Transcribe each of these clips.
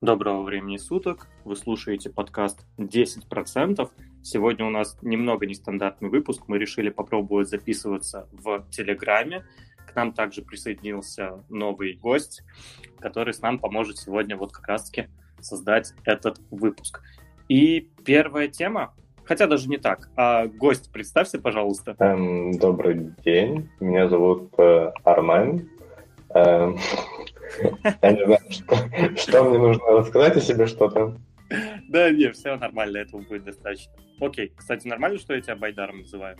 Доброго времени суток. Вы слушаете подкаст 10%. Сегодня у нас немного нестандартный выпуск. Мы решили попробовать записываться в Телеграме. К нам также присоединился новый гость, который с нам поможет сегодня вот как раз-таки создать этот выпуск. И первая тема, хотя даже не так, а гость, представься, пожалуйста. Эм, добрый день, меня зовут э, Армен. Эм, я не знаю, что, мне нужно рассказать о себе что-то. Да, нет, все нормально, этого будет достаточно. Окей, кстати, нормально, что я тебя Байдаром называю?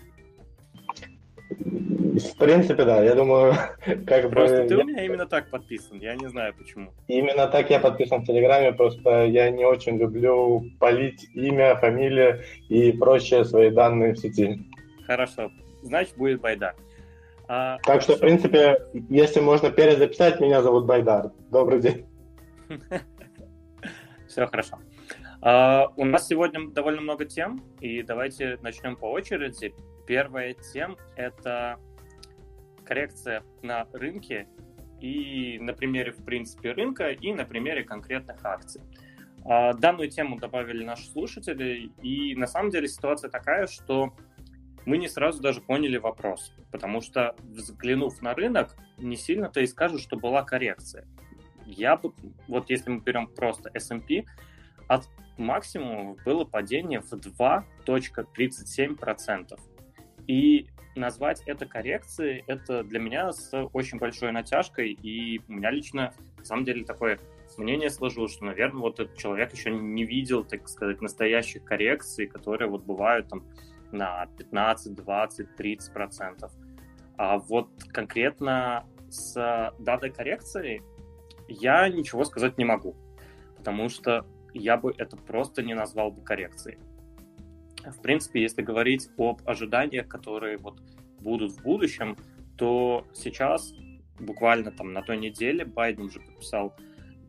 В принципе, да. Я думаю, как просто бы... ты у меня именно так подписан, я не знаю почему. Именно так я подписан в Телеграме, просто я не очень люблю полить имя, фамилия и прочие свои данные в сети. Хорошо, значит, будет Байдар. А, так что, в принципе, если можно перезаписать, меня зовут Байдар. Добрый день. Все хорошо. А, у нас сегодня довольно много тем, и давайте начнем по очереди. Первая тема — это коррекция на рынке и на примере, в принципе, рынка и на примере конкретных акций. А, данную тему добавили наши слушатели, и на самом деле ситуация такая, что мы не сразу даже поняли вопрос, потому что, взглянув на рынок, не сильно-то и скажу, что была коррекция. Я бы, вот если мы берем просто S&P, от максимума было падение в 2.37%. И назвать это коррекцией, это для меня с очень большой натяжкой, и у меня лично, на самом деле, такое мнение сложилось, что, наверное, вот этот человек еще не видел, так сказать, настоящих коррекций, которые вот бывают там на 15, 20, 30 процентов. А вот конкретно с датой коррекции я ничего сказать не могу, потому что я бы это просто не назвал бы коррекцией. В принципе, если говорить об ожиданиях, которые вот будут в будущем, то сейчас, буквально там на той неделе, Байден уже подписал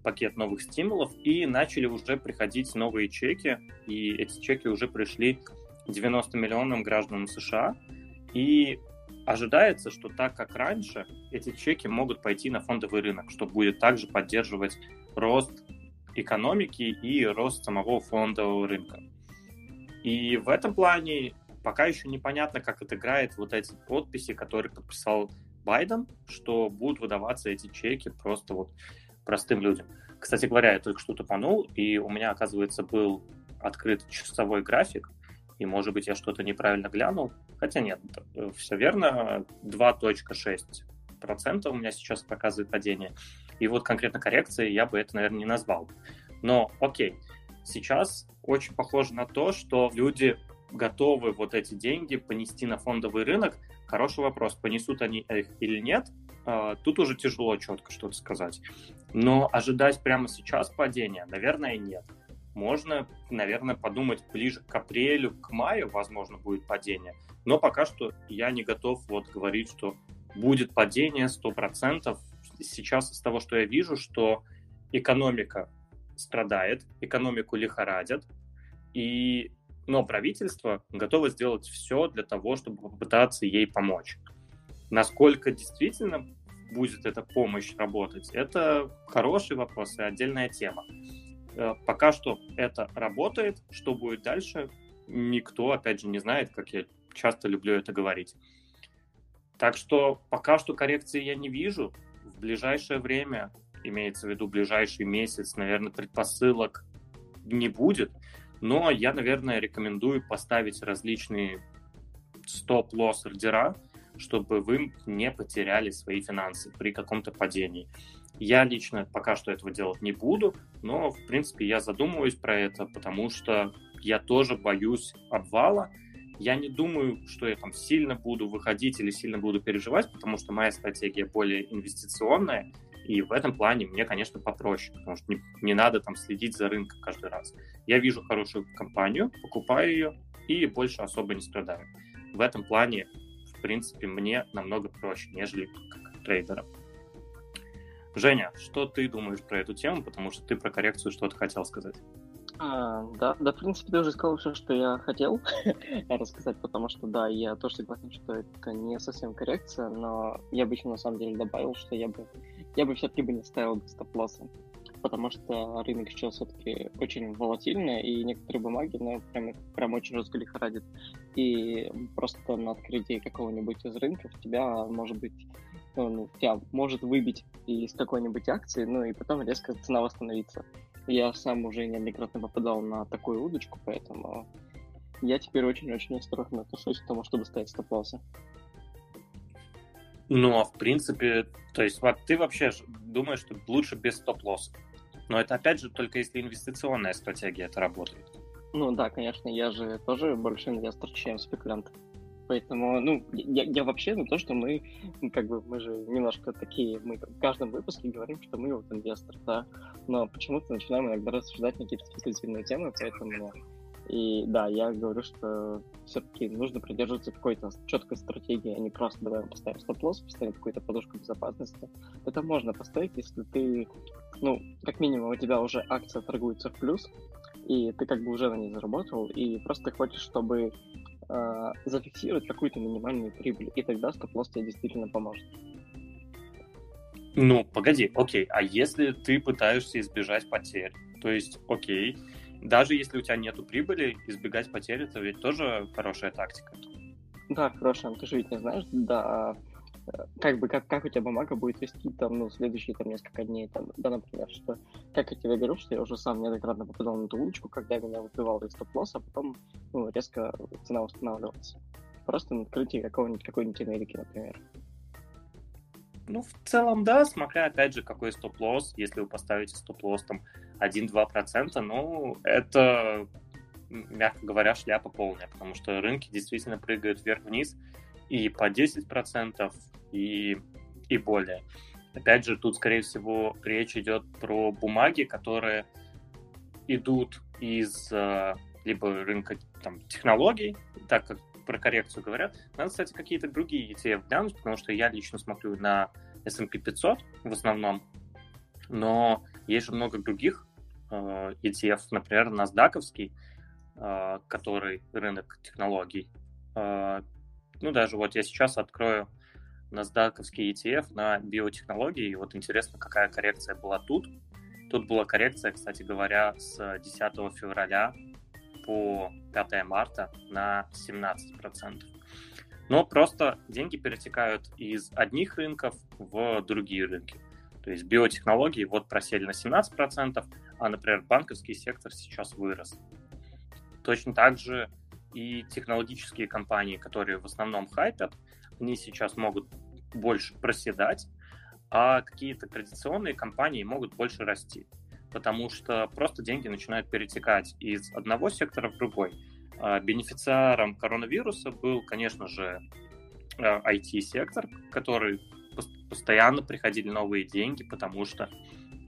пакет новых стимулов, и начали уже приходить новые чеки, и эти чеки уже пришли 90 миллионам гражданам США. И ожидается, что так как раньше, эти чеки могут пойти на фондовый рынок, что будет также поддерживать рост экономики и рост самого фондового рынка. И в этом плане пока еще непонятно, как отыграет вот эти подписи, которые подписал Байден, что будут выдаваться эти чеки просто вот простым людям. Кстати говоря, я только что тупанул, и у меня, оказывается, был открыт часовой график, и, может быть, я что-то неправильно глянул. Хотя нет, э, все верно, 2.6% у меня сейчас показывает падение. И вот конкретно коррекции я бы это, наверное, не назвал. Но окей, сейчас очень похоже на то, что люди готовы вот эти деньги понести на фондовый рынок. Хороший вопрос, понесут они их или нет. А, тут уже тяжело четко что-то сказать. Но ожидать прямо сейчас падения, наверное, нет можно, наверное, подумать ближе к апрелю, к маю, возможно, будет падение. Но пока что я не готов вот говорить, что будет падение 100%. Сейчас из того, что я вижу, что экономика страдает, экономику лихорадят, и, но правительство готово сделать все для того, чтобы попытаться ей помочь. Насколько действительно будет эта помощь работать, это хороший вопрос и отдельная тема. Э, пока что это работает. Что будет дальше, никто, опять же, не знает, как я часто люблю это говорить. Так что пока что коррекции я не вижу. В ближайшее время, имеется в виду ближайший месяц, наверное, предпосылок не будет. Но я, наверное, рекомендую поставить различные стоп-лосс ордера, чтобы вы не потеряли свои финансы при каком-то падении. Я лично пока что этого делать не буду, но, в принципе, я задумываюсь про это, потому что я тоже боюсь обвала. Я не думаю, что я там сильно буду выходить или сильно буду переживать, потому что моя стратегия более инвестиционная, и в этом плане мне, конечно, попроще, потому что не, не надо там следить за рынком каждый раз. Я вижу хорошую компанию, покупаю ее и больше особо не страдаю. В этом плане, в принципе, мне намного проще, нежели как трейдерам. Женя, что ты думаешь про эту тему, потому что ты про коррекцию что-то хотел сказать? А, да, да, в принципе, ты уже сказал все, что я хотел рассказать, потому что, да, я тоже согласен, что это не совсем коррекция, но я бы еще на самом деле добавил, что я бы, я бы все-таки бы не ставил бы стоп-лосса. потому что рынок сейчас все-таки очень волатильный, и некоторые бумаги, ну, прям, прям очень жестко лихорадит. И просто на открытии какого-нибудь из рынков тебя, может быть, ну, ну тебя может выбить из какой-нибудь акции, ну, и потом резко цена восстановится. Я сам уже неоднократно попадал на такую удочку, поэтому я теперь очень-очень осторожно отношусь к тому, чтобы ставить стоп-лоссы. Ну, а в принципе, то есть вот ты вообще думаешь, что лучше без стоп-лосса. Но это опять же только если инвестиционная стратегия это работает. Ну да, конечно, я же тоже больше инвестор, чем спекулянт. Поэтому, ну, я, я вообще за то, что мы, как бы, мы же немножко такие, мы в каждом выпуске говорим, что мы вот инвестор, да, но почему-то начинаем иногда рассуждать на какие-то спекулятивные темы, поэтому и да, я говорю, что все-таки нужно придерживаться какой-то четкой стратегии, а не просто давай поставим стоп-лосс, поставим какую-то подушку безопасности. Это можно поставить, если ты, ну, как минимум, у тебя уже акция торгуется в плюс, и ты как бы уже на ней заработал, и просто хочешь, чтобы э, зафиксировать какую-то минимальную прибыль, и тогда стоп-лосс тебе действительно поможет. Ну, погоди, окей, а если ты пытаешься избежать потерь, то есть, окей, даже если у тебя нету прибыли, избегать потерь это ведь тоже хорошая тактика. Да, хорошая, ты же ведь не знаешь, да, как бы как, как у тебя бумага будет вести там, ну, следующие там несколько дней, там, да, например, что как я тебе говорю, что я уже сам неоднократно попадал на эту удочку, когда меня выбивал из стоп-лосса, а потом, ну, резко цена восстанавливалась. Просто на открытии какого-нибудь какой-нибудь Америки, например. Ну, в целом, да, смотря, опять же, какой стоп-лосс. Если вы поставите стоп-лосс там 1-2%, ну, это, мягко говоря, шляпа полная, потому что рынки действительно прыгают вверх-вниз и по 10%, и, и более. Опять же, тут, скорее всего, речь идет про бумаги, которые идут из э, либо рынка там, технологий, так как про коррекцию говорят. Надо, кстати, какие-то другие ETF глянуть, потому что я лично смотрю на S&P 500 в основном, но есть же много других э, ETF, например, NASDAQ, э, который рынок технологий. Э, ну, даже вот я сейчас открою NASDAQ ETF на биотехнологии, и вот интересно, какая коррекция была тут. Тут была коррекция, кстати говоря, с 10 февраля по 5 марта на 17%. Но просто деньги перетекают из одних рынков в другие рынки. То есть биотехнологии вот просели на 17%, а, например, банковский сектор сейчас вырос. Точно так же и технологические компании, которые в основном хайпят, они сейчас могут больше проседать, а какие-то традиционные компании могут больше расти потому что просто деньги начинают перетекать из одного сектора в другой. А, бенефициаром коронавируса был, конечно же, IT-сектор, а, который постоянно приходили новые деньги, потому что,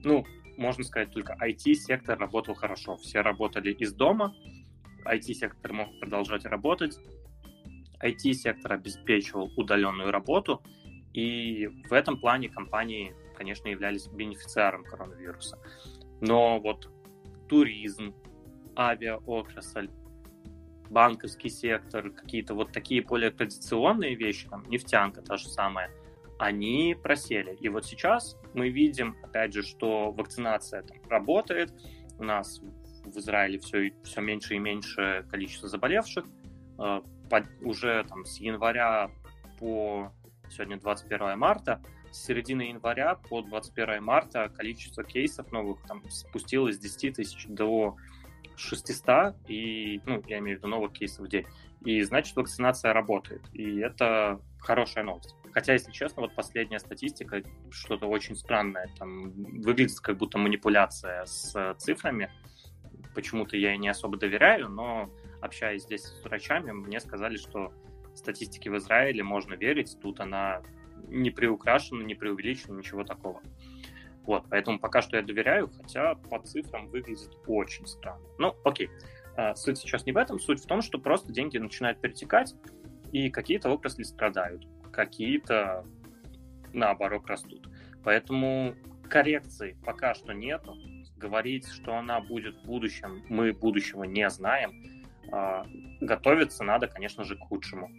ну, можно сказать, только IT-сектор работал хорошо. Все работали из дома, IT-сектор мог продолжать работать, IT-сектор обеспечивал удаленную работу, и в этом плане компании, конечно, являлись бенефициаром коронавируса. Но вот туризм, авиаотрасль, банковский сектор, какие-то вот такие более традиционные вещи, там, нефтянка та же самая, они просели. И вот сейчас мы видим, опять же, что вакцинация там работает, у нас в Израиле все, все меньше и меньше количество заболевших, э, под, уже там с января по сегодня 21 марта с середины января по 21 марта количество кейсов новых там спустилось с 10 тысяч до 600, и, ну, я имею в виду новых кейсов в день. И значит, вакцинация работает. И это хорошая новость. Хотя, если честно, вот последняя статистика, что-то очень странное. Там выглядит как будто манипуляция с цифрами. Почему-то я ей не особо доверяю, но общаясь здесь с врачами, мне сказали, что статистике в Израиле можно верить. Тут она не приукрашено, не преувеличено, ничего такого. Вот, поэтому пока что я доверяю, хотя по цифрам выглядит очень странно. Ну, окей. А, суть сейчас не в этом, суть в том, что просто деньги начинают перетекать, и какие-то отрасли страдают, какие-то, наоборот, растут. Поэтому коррекции пока что нету. Говорить, что она будет в будущем, мы будущего не знаем. А, готовиться надо, конечно же, к худшему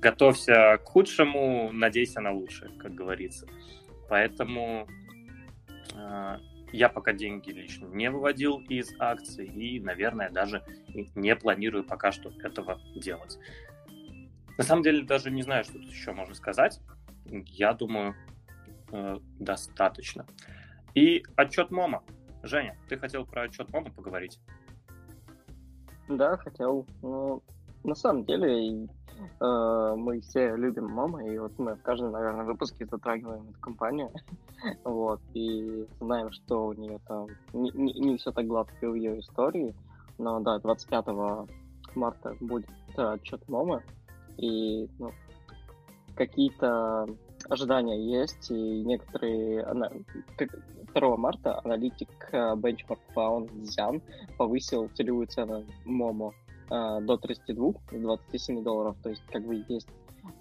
готовься к худшему, надейся на лучшее, как говорится. Поэтому э, Я пока деньги лично не выводил из акций и, наверное, даже не планирую пока что этого делать. На самом деле даже не знаю, что тут еще можно сказать. Я думаю, э, достаточно. И отчет МОМа. Женя, ты хотел про отчет МОМа поговорить? Да, хотел. Ну, на самом деле, э, мы все любим мама, и вот мы в каждом, наверное, выпуске затрагиваем эту компанию, вот, и знаем, что у нее там не, не, не все так гладко в ее истории, но да, 25 марта будет отчет МОМа, и ну, какие-то ожидания есть, и некоторые... 2 марта аналитик э, Benchmark Found Xian повысил целевую цену Momo э, до 32, 27 долларов, то есть как бы есть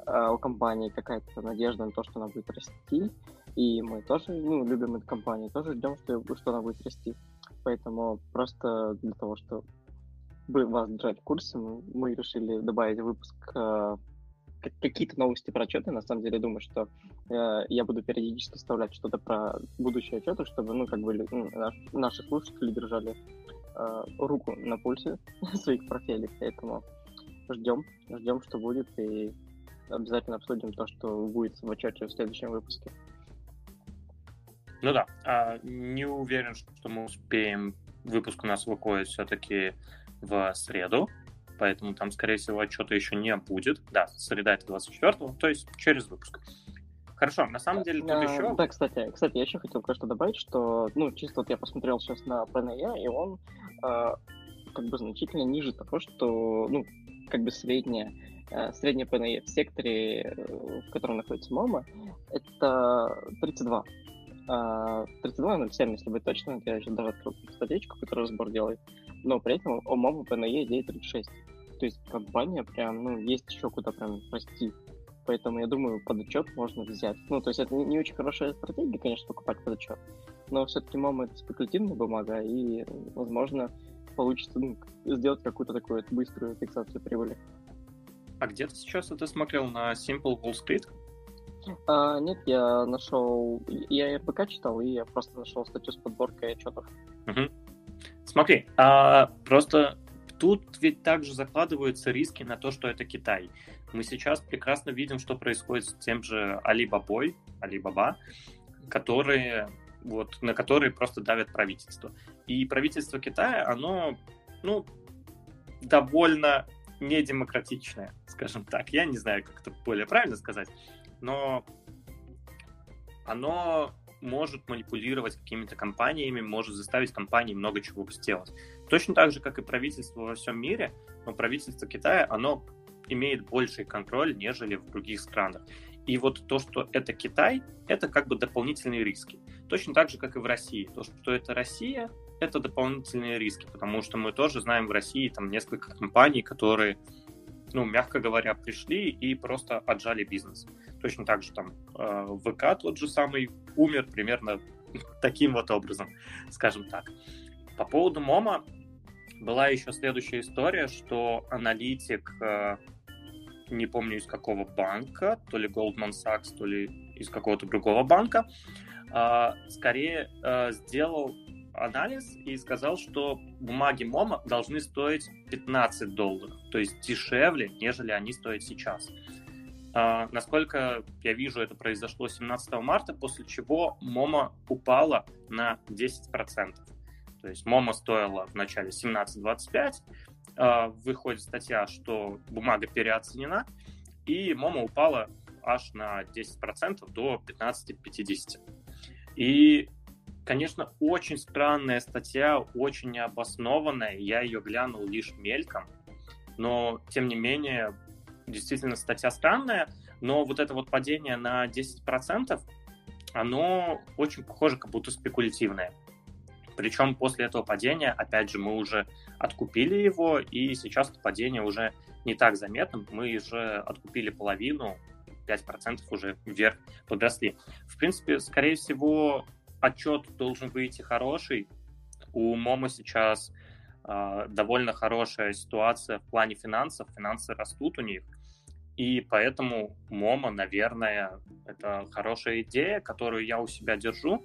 э, у компании какая-то надежда на то, что она будет расти, и мы тоже ну, любим эту компанию, тоже ждем, что, что она будет расти. Поэтому просто для того, чтобы вас держать в курсе, мы, решили добавить выпуск какие-то новости про отчеты. На самом деле, думаю, что э, я буду периодически вставлять что-то про будущие отчеты, чтобы, ну, как бы ну, наш, наши слушатели держали э, руку на пульсе своих профилей. Поэтому ждем, ждем, что будет, и обязательно обсудим то, что будет в отчете в следующем выпуске. Ну да, а, не уверен, что мы успеем. Выпуск у нас выходит все-таки в среду, поэтому там, скорее всего, отчета еще не будет. Да, среда это 24 то есть через выпуск. Хорошо, на самом деле тут а, еще... Да, кстати, кстати, я еще хотел кое-что добавить, что, ну, чисто вот я посмотрел сейчас на PNE, и он э, как бы значительно ниже того, что, ну, как бы средняя, э, средняя PNE в секторе, э, в котором находится МОМА, это 32. Uh, 32.07, если быть точным, я сейчас даже открыл статейку, которая разбор делает но при этом у Momo PNE 9.36. То есть компания прям, ну, есть еще куда прям расти. Поэтому я думаю, под отчет можно взять. Ну, то есть это не, очень хорошая стратегия, конечно, покупать под отчет. Но все-таки мама это спекулятивная бумага, и, возможно, получится ну, сделать какую-то такую быструю фиксацию прибыли. А где ты сейчас это смотрел? На Simple Wall Street? А, нет, я нашел... Я РБК читал, и я просто нашел статью с подборкой отчетов. Угу. Смотри, а просто тут ведь также закладываются риски на то, что это Китай. Мы сейчас прекрасно видим, что происходит с тем же Alibaba, Alibaba, которые вот, на которые просто давят правительство. И правительство Китая, оно, ну, довольно недемократичное, скажем так. Я не знаю, как это более правильно сказать, но оно может манипулировать какими-то компаниями, может заставить компании много чего сделать. Точно так же, как и правительство во всем мире, но правительство Китая, оно имеет больший контроль, нежели в других странах. И вот то, что это Китай, это как бы дополнительные риски. Точно так же, как и в России. То, что это Россия, это дополнительные риски, потому что мы тоже знаем в России там несколько компаний, которые, ну, мягко говоря, пришли и просто отжали бизнес. Точно так же там э, ВК тот же самый умер примерно таким вот образом, скажем так. По поводу МОМа была еще следующая история, что аналитик, э, не помню из какого банка, то ли Goldman Sachs, то ли из какого-то другого банка, э, скорее сделал анализ и сказал, что бумаги Momo должны стоить 15 долларов, то есть дешевле, нежели они стоят сейчас. А, насколько я вижу, это произошло 17 марта, после чего Momo упала на 10%. То есть Momo стоила в начале 17.25, а, выходит статья, что бумага переоценена, и Momo упала аж на 10% до 15.50. И, конечно, очень странная статья, очень необоснованная. Я ее глянул лишь мельком, но, тем не менее, действительно статья странная, но вот это вот падение на 10%, оно очень похоже, как будто спекулятивное. Причем после этого падения, опять же, мы уже откупили его, и сейчас падение уже не так заметно. Мы уже откупили половину, 5% уже вверх подросли. В принципе, скорее всего, отчет должен выйти хороший. У Momo сейчас э, довольно хорошая ситуация в плане финансов. Финансы растут у них. И поэтому Momo, наверное, это хорошая идея, которую я у себя держу.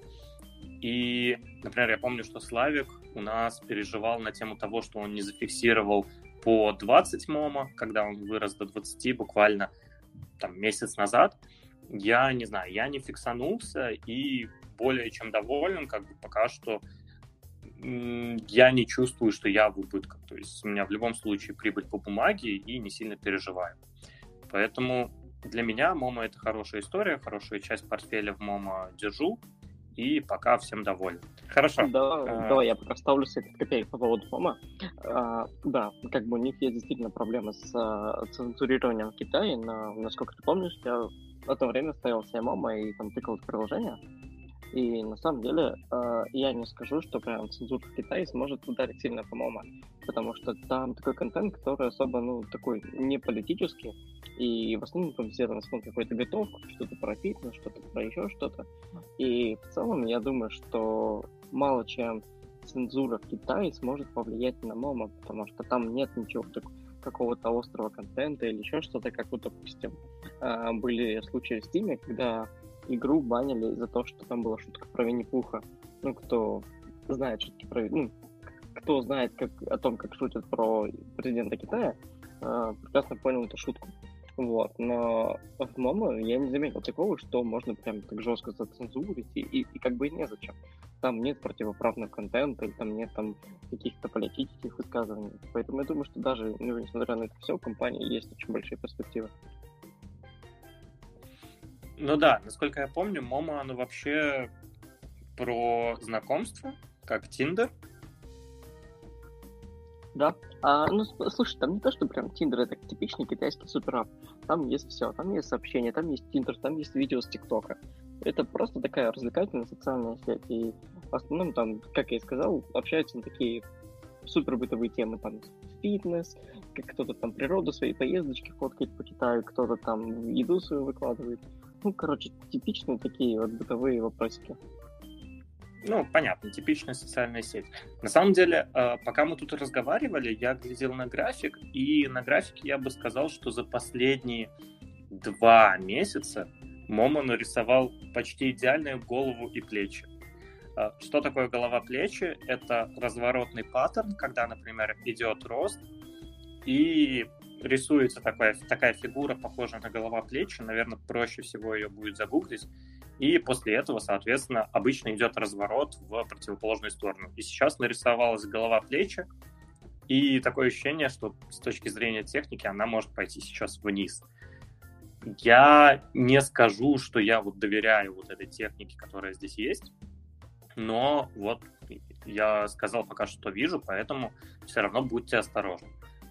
И, например, я помню, что Славик у нас переживал на тему того, что он не зафиксировал по 20 Momo, когда он вырос до 20 буквально там месяц назад. Я не знаю, я не фиксанулся и более чем доволен, как бы пока что я не чувствую, что я в убытках. То есть у меня в любом случае прибыль по бумаге и не сильно переживаю. Поэтому для меня Momo это хорошая история, хорошая часть портфеля в Momo держу и пока всем доволен. Хорошо. Да, а... Давай я пока ставлю себе 5 копеек по поводу Momo. А, да, как бы у них есть действительно проблемы с а, цензурированием в Китае, но, насколько ты помнишь, я в это время ставил себе Momo и там тыкал в приложение. И на самом деле э, я не скажу, что прям цензура в Китае сможет ударить сильно по Momo, потому что там такой контент, который особо, ну, такой не политический, и в основном там все там смотрят какую-то готовку, что-то про фитнес, что-то про еще что-то. И в целом я думаю, что мало чем цензура в Китае сможет повлиять на Момо, потому что там нет ничего такого какого-то острого контента или еще что-то, как вот, допустим, э, были случаи в Стиме, когда игру банили за то, что там была шутка про Винни-Пуха. Ну, кто знает шутки про... Ну, кто знает как, о том, как шутят про президента Китая, э, прекрасно понял эту шутку. Вот, но в Момо я не заметил такого, что можно прям так жестко зацензурить, и, и, и как бы и незачем. Там нет противоправного контента, или там нет там каких-то политических высказываний. Поэтому я думаю, что даже, ну, несмотря на это все, у компании есть очень большие перспективы. Ну да, насколько я помню, Момо, оно вообще про знакомство, как Тиндер. Да. А, ну, слушай, там не то, что прям Тиндер это типичный китайский суперапп. Там есть все. Там есть сообщения, там есть Тиндер, там есть видео с ТикТока. Это просто такая развлекательная социальная сеть. И в основном там, как я и сказал, общаются на такие супер бытовые темы. Там фитнес, как кто-то там природу, свои поездочки фоткает по Китаю, кто-то там еду свою выкладывает. Ну, короче, типичные такие вот бытовые вопросики. Ну, понятно, типичная социальная сеть. На самом деле, э, пока мы тут разговаривали, я глядел на график, и на графике я бы сказал, что за последние два месяца Момо нарисовал почти идеальную голову и плечи. Э, что такое голова-плечи? Это разворотный паттерн, когда, например, идет рост, и рисуется такая, такая фигура, похожая на голова-плечи, наверное, проще всего ее будет загуглить. И после этого, соответственно, обычно идет разворот в противоположную сторону. И сейчас нарисовалась голова-плечи, и такое ощущение, что с точки зрения техники она может пойти сейчас вниз. Я не скажу, что я вот доверяю вот этой технике, которая здесь есть, но вот я сказал пока что вижу, поэтому все равно будьте осторожны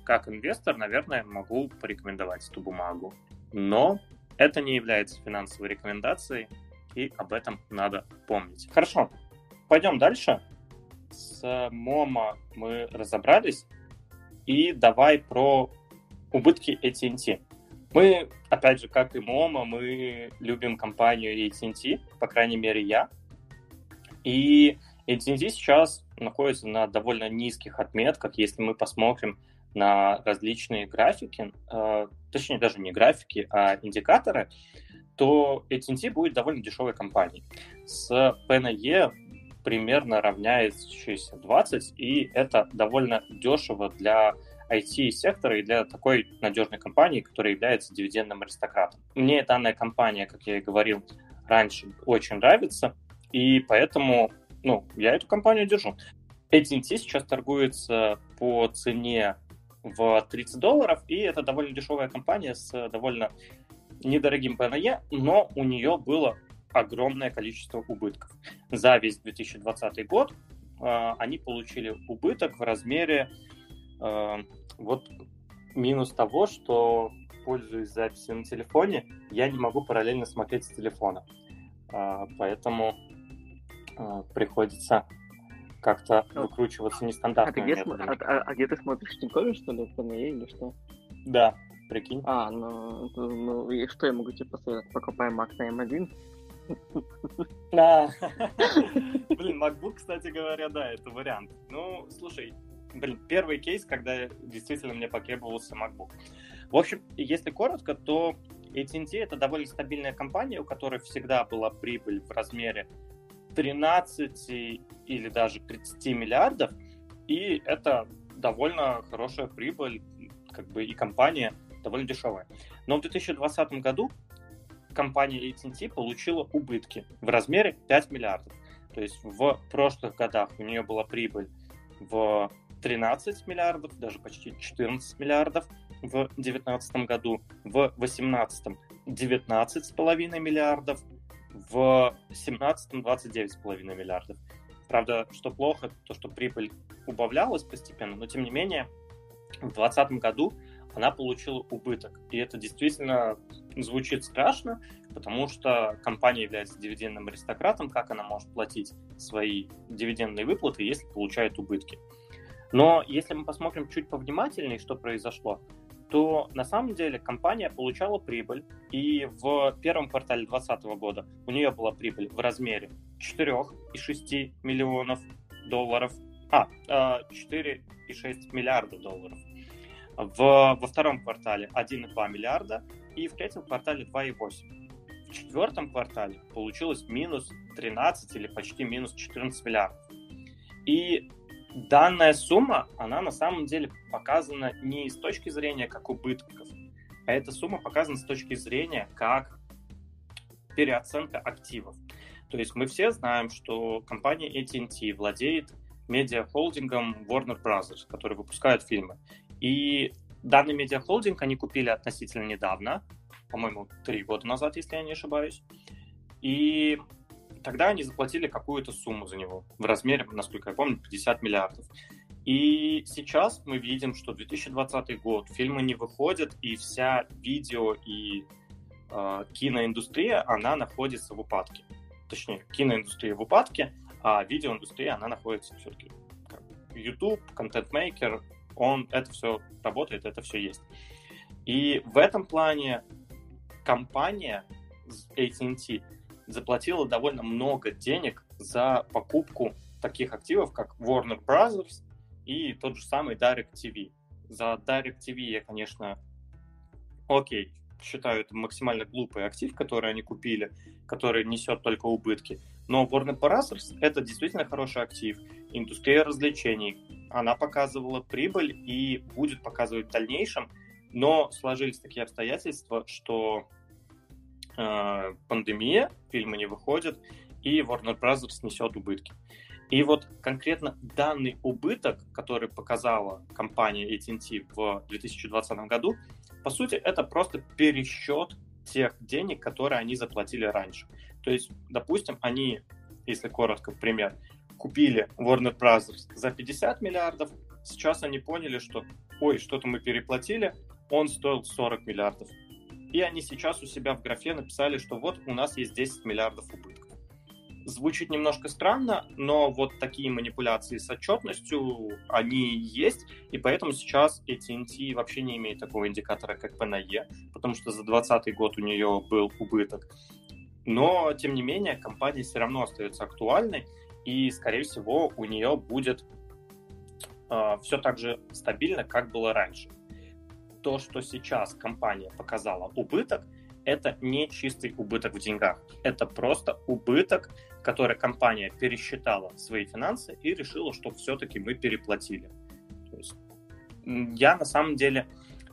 как инвестор, наверное, могу порекомендовать эту бумагу. Но это не является финансовой рекомендацией, и об этом надо помнить. Хорошо, пойдем дальше. С Момо мы разобрались. И давай про убытки AT&T. Мы, опять же, как и Момо, мы любим компанию AT&T, по крайней мере, я. И AT&T сейчас находится на довольно низких отметках, если мы посмотрим на различные графики, э, точнее даже не графики, а индикаторы, то AT&T будет довольно дешевой компанией. С P на E примерно равняется 20, и это довольно дешево для IT-сектора и для такой надежной компании, которая является дивидендным аристократом. Мне данная компания, как я и говорил раньше, очень нравится, и поэтому ну, я эту компанию держу. AT&T сейчас торгуется по цене в 30 долларов, и это довольно дешевая компания с довольно недорогим ПНЕ, но у нее было огромное количество убытков. За весь 2020 год э, они получили убыток в размере э, вот минус того, что пользуясь записью на телефоне, я не могу параллельно смотреть с телефона. Э, поэтому э, приходится как-то ну, выкручиваться нестандартными а где, методами. А, а, а где ты смотришь, Тинькове, что ли, в ПНЕ или что? Да, прикинь. А, ну, ну, и что я могу тебе посоветовать? Покупай Mac на M1. Да. Блин, MacBook, кстати говоря, да, это вариант. Ну, слушай, блин, первый кейс, когда действительно мне потребовался MacBook. В общем, если коротко, то AT&T это довольно стабильная компания, у которой всегда была прибыль в размере 13 или даже 30 миллиардов, и это довольно хорошая прибыль, как бы и компания довольно дешевая. Но в 2020 году компания AT&T получила убытки в размере 5 миллиардов. То есть в прошлых годах у нее была прибыль в 13 миллиардов, даже почти 14 миллиардов в 2019 году, в 2018 19,5 миллиардов, в 2017 29,5 миллиардов. Правда, что плохо, то что прибыль убавлялась постепенно, но тем не менее в 2020 году она получила убыток. И это действительно звучит страшно, потому что компания является дивидендным аристократом, как она может платить свои дивидендные выплаты, если получает убытки. Но если мы посмотрим чуть повнимательнее, что произошло, то на самом деле компания получала прибыль, и в первом квартале 2020 года у нее была прибыль в размере 4,6 миллионов долларов, а, 4,6 а, миллиарда долларов. В, во втором квартале 1,2 миллиарда и в третьем квартале 2,8. В четвертом квартале получилось минус 13 или почти минус 14 миллиардов. И данная сумма, она на самом деле показана не с точки зрения как убытков, а эта сумма показана с точки зрения как переоценка активов. То есть мы все знаем, что компания AT&T владеет медиахолдингом Warner Bros., который выпускает фильмы. И данный медиахолдинг они купили относительно недавно, по-моему, три года назад, если я не ошибаюсь. И тогда они заплатили какую-то сумму за него в размере, насколько я помню, 50 миллиардов. И сейчас мы видим, что 2020 год, фильмы не выходят, и вся видео и э, киноиндустрия, она находится в упадке. Точнее, киноиндустрия в упадке, а видеоиндустрия, она находится все-таки YouTube, контент-мейкер, он, это все работает, это все есть. И в этом плане компания AT&T заплатила довольно много денег за покупку таких активов, как Warner Bros. и тот же самый DirecTV. За DirecTV я, конечно, окей, считаю это максимально глупый актив, который они купили, который несет только убытки. Но Warner Bros. это действительно хороший актив. Индустрия развлечений, она показывала прибыль и будет показывать в дальнейшем, но сложились такие обстоятельства, что э, пандемия, фильмы не выходят, и Warner Bros. несет убытки. И вот конкретно данный убыток, который показала компания AT&T в 2020 году, по сути, это просто пересчет тех денег, которые они заплатили раньше. То есть, допустим, они, если коротко, пример, купили Warner Bros. за 50 миллиардов, сейчас они поняли, что, ой, что-то мы переплатили, он стоил 40 миллиардов. И они сейчас у себя в графе написали, что вот у нас есть 10 миллиардов убытков. Звучит немножко странно, но вот такие манипуляции с отчетностью, они есть, и поэтому сейчас AT&T вообще не имеет такого индикатора, как PNE, потому что за 2020 год у нее был убыток. Но, тем не менее, компания все равно остается актуальной, и, скорее всего, у нее будет э, все так же стабильно, как было раньше то, что сейчас компания показала убыток, это не чистый убыток в деньгах. Это просто убыток, который компания пересчитала свои финансы и решила, что все-таки мы переплатили. То есть я на самом деле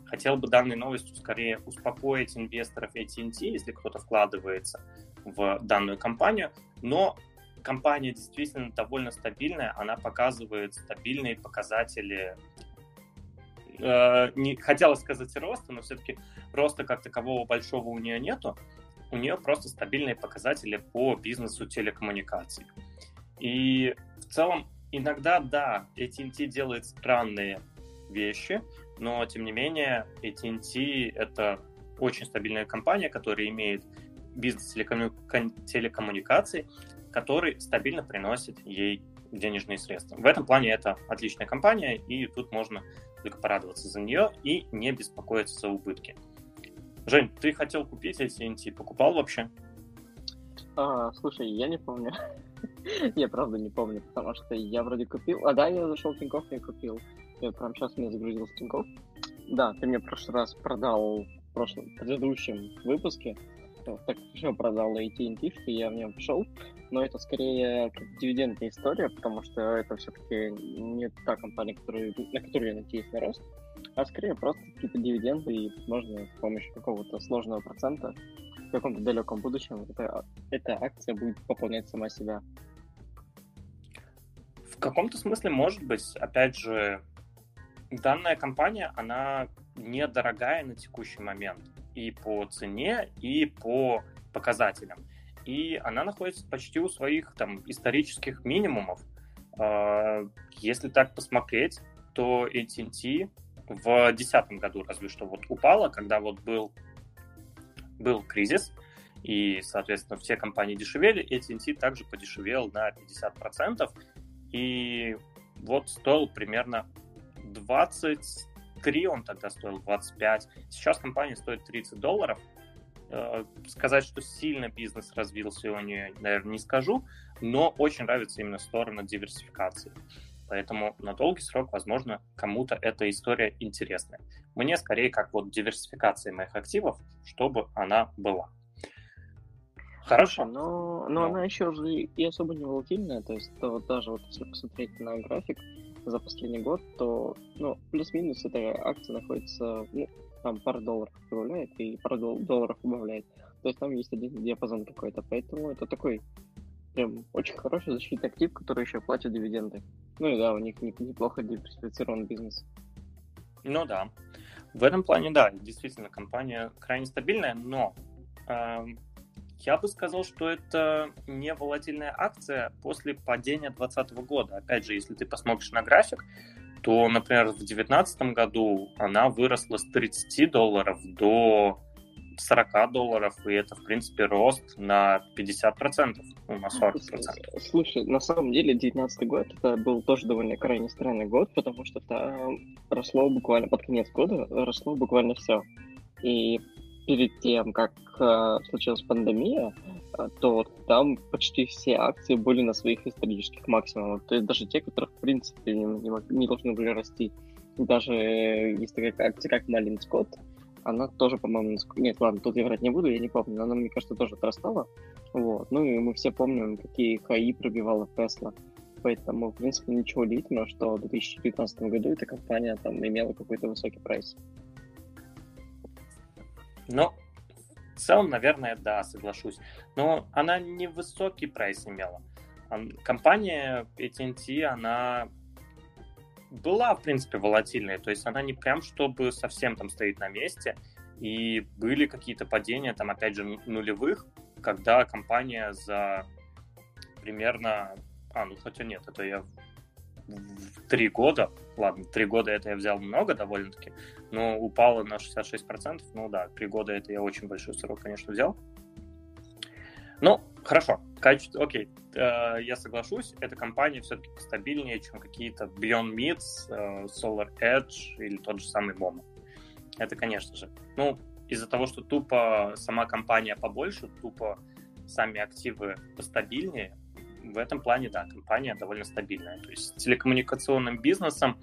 хотел бы данной новостью скорее успокоить инвесторов AT&T, если кто-то вкладывается в данную компанию, но компания действительно довольно стабильная, она показывает стабильные показатели э, не хотелось сказать роста, но все-таки роста как такового большого у нее нету. У нее просто стабильные показатели по бизнесу телекоммуникаций. И в целом иногда, да, AT&T делает странные вещи, но тем не менее AT&T это очень стабильная компания, которая имеет бизнес телекоммуникаций, который стабильно приносит ей денежные средства. В этом плане это отличная компания, и тут можно только порадоваться за нее и не беспокоиться за убытки. Жень, ты хотел купить эти NT, покупал вообще? А, слушай, я не помню. я правда не помню, потому что я вроде купил. А да, я зашел в Тинькофф и купил. Я прям сейчас мне загрузил Тинькофф. Да, ты мне в прошлый раз продал в прошлом, предыдущем выпуске так все продал AT&T, что я в нем пошел, но это скорее дивидендная история, потому что это все-таки не та компания, которую, на которую я надеюсь на рост, а скорее просто какие-то дивиденды, и, возможно, с помощью какого-то сложного процента в каком-то далеком будущем эта, эта акция будет пополнять сама себя. В каком-то смысле, может быть, опять же, данная компания, она недорогая на текущий момент и по цене, и по показателям. И она находится почти у своих там исторических минимумов. А, если так посмотреть, то AT&T в 2010 году разве что вот упала, когда вот был, был кризис, и, соответственно, все компании дешевели, AT&T также подешевел на 50%, и вот стоил примерно 23, он тогда стоил 25. Сейчас компания стоит 30 долларов. Э, сказать, что сильно бизнес развился у нее, наверное, не скажу, но очень нравится именно сторона диверсификации. Поэтому на долгий срок, возможно, кому-то эта история интересная. Мне скорее как вот диверсификация моих активов, чтобы она была. Хорошо. Но, но, но она еще же и особо не волатильная, то есть то вот даже вот если посмотреть на график за последний год, то ну, плюс-минус эта акция находится, ну, там пару долларов прибавляет и пару долларов убавляет. То есть там есть один диапазон какой-то, поэтому это такой прям очень хороший защитный актив, который еще платит дивиденды. Ну и да, у них неплохо диверсифицирован бизнес. Ну да. В этом плане, да, действительно, компания крайне стабильная, но э, я бы сказал, что это не волатильная акция после падения 2020 года. Опять же, если ты посмотришь на график, то, например, в 2019 году она выросла с 30 долларов до 40 долларов, и это, в принципе, рост на 50%, ну, на 40%. Слушай, на самом деле, 19 год это был тоже довольно крайне странный год, потому что там росло буквально под конец года, росло буквально все. И перед тем, как э, случилась пандемия, э, то там почти все акции были на своих исторических максимумах. То есть даже те, которые, в принципе, не, не, не должны были расти. Даже есть такая акция, как Малин Скотт, она тоже, по-моему, нет, ладно, тут я врать не буду, я не помню, но она, мне кажется, тоже отрастала. Вот. Ну и мы все помним, какие хаи пробивала Тесла. Поэтому, в принципе, ничего удивительного, что в 2019 году эта компания там имела какой-то высокий прайс. Ну, в целом, наверное, да, соглашусь. Но она не высокий прайс имела. Компания AT&T, она была, в принципе, волатильной. То есть она не прям, чтобы совсем там стоит на месте. И были какие-то падения, там, опять же, нулевых, когда компания за примерно... А, ну, хотя нет, это я три года, ладно, три года это я взял много довольно-таки, но упало на 66%, ну да, три года это я очень большой срок, конечно, взял. Ну, хорошо, качество, окей, э, я соглашусь, эта компания все-таки стабильнее, чем какие-то Beyond Meats, э, Solar Edge или тот же самый Momo. Это, конечно же. Ну, из-за того, что тупо сама компания побольше, тупо сами активы постабильнее, в этом плане, да, компания довольно стабильная. То есть с телекоммуникационным бизнесом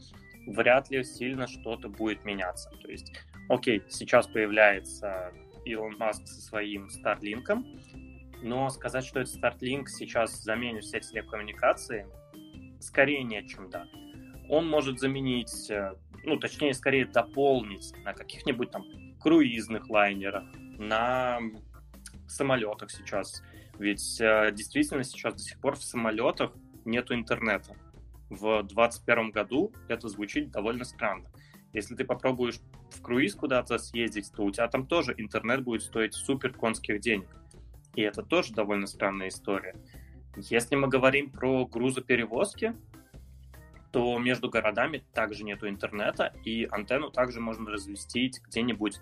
вряд ли сильно что-то будет меняться. То есть, окей, сейчас появляется Илон Маск со своим Starlink, но сказать, что этот Starlink сейчас заменит все телекоммуникации, скорее нет, чем да. Он может заменить, э, ну, точнее, скорее дополнить на каких-нибудь там круизных лайнерах, на самолетах сейчас ведь э, действительно сейчас до сих пор в самолетах нету интернета. В 2021 году это звучит довольно странно. Если ты попробуешь в круиз куда-то съездить, то у тебя там тоже интернет будет стоить супер конских денег. И это тоже довольно странная история. Если мы говорим про грузоперевозки, то между городами также нету интернета, и антенну также можно разместить где-нибудь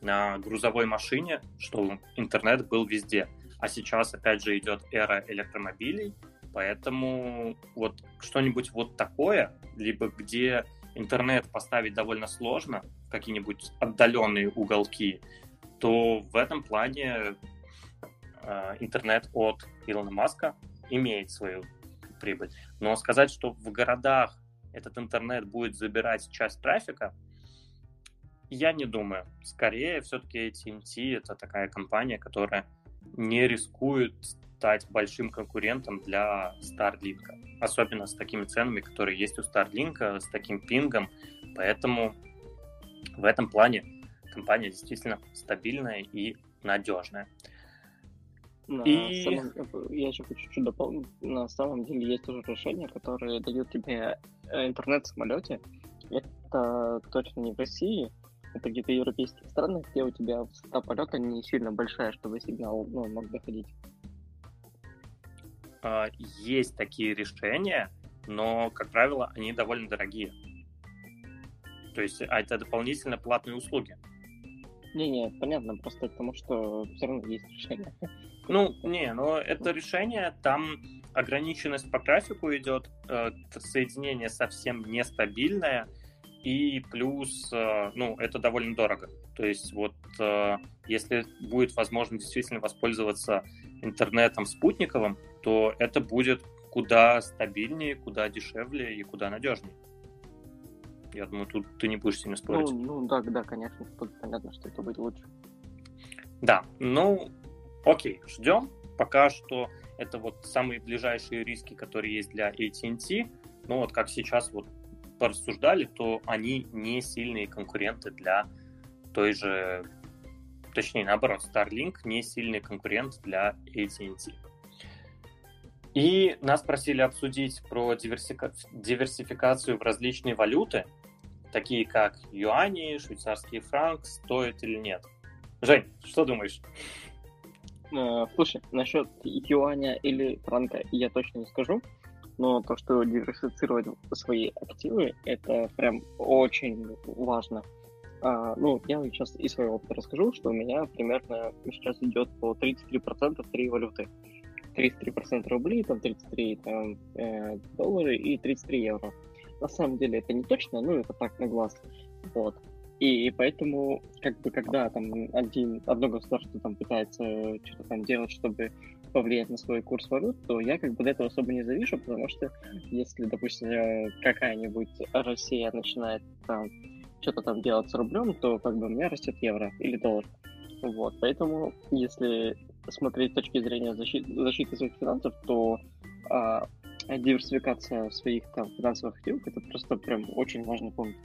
на грузовой машине, чтобы интернет был везде. А сейчас, опять же, идет эра электромобилей, поэтому вот что-нибудь вот такое, либо где интернет поставить довольно сложно, какие-нибудь отдаленные уголки, то в этом плане э, интернет от Илона Маска имеет свою прибыль. Но сказать, что в городах этот интернет будет забирать часть трафика, Я не думаю. Скорее, все-таки AT&T это такая компания, которая не рискует стать большим конкурентом для Starlink. Особенно с такими ценами, которые есть у Starlink, с таким пингом. Поэтому в этом плане компания действительно стабильная и надежная. На и... самом... Я еще хочу чуть-чуть дополнить. На самом деле есть уже решения, которые дают тебе э, интернет в самолете. Это точно не в России, это где-то европейские страны, где у тебя высота полета не сильно большая, чтобы сигнал ну, мог доходить. А, есть такие решения, но, как правило, они довольно дорогие. То есть а это дополнительно платные услуги. Не-не, понятно, просто потому что все равно есть решение. Ну, не, но это решение, там ограниченность по графику идет, э, соединение совсем нестабильное, и плюс, э, ну, это довольно дорого. То есть вот э, если будет возможность действительно воспользоваться интернетом спутниковым, то это будет куда стабильнее, куда дешевле и куда надежнее. Я думаю, тут ты не будешь сильно спорить. Ну, ну да, да, конечно, тут понятно, что это будет лучше. Да, ну, окей, ждем. Пока что это вот самые ближайшие риски, которые есть для AT&T. Ну вот как сейчас вот порассуждали, то они не сильные конкуренты для той же, точнее наоборот, Starlink не сильный конкурент для AT&T. И нас просили обсудить про диверсификацию в различные валюты, такие как юани, швейцарский франк, стоит или нет. Жень, что думаешь? Э, слушай, насчет юаня или франка я точно не скажу, но то, что диверсифицировать свои активы, это прям очень важно. А, ну, я сейчас из своего опыта расскажу, что у меня примерно сейчас идет по 33% три валюты. 33% рублей, там 33 там, э, доллары и 33 евро. На самом деле это не точно, ну это так на глаз. Вот. И, поэтому, как бы, когда там один, одно государство там пытается что-то там делать, чтобы повлиять на свой курс валют, то я как бы до этого особо не завишу, потому что если, допустим, какая-нибудь Россия начинает там что-то там делать с рублем, то как бы у меня растет евро или доллар. Вот, поэтому если смотреть с точки зрения защиты, защиты своих финансов, то а, диверсификация своих там финансовых активов это просто прям очень важный пункт.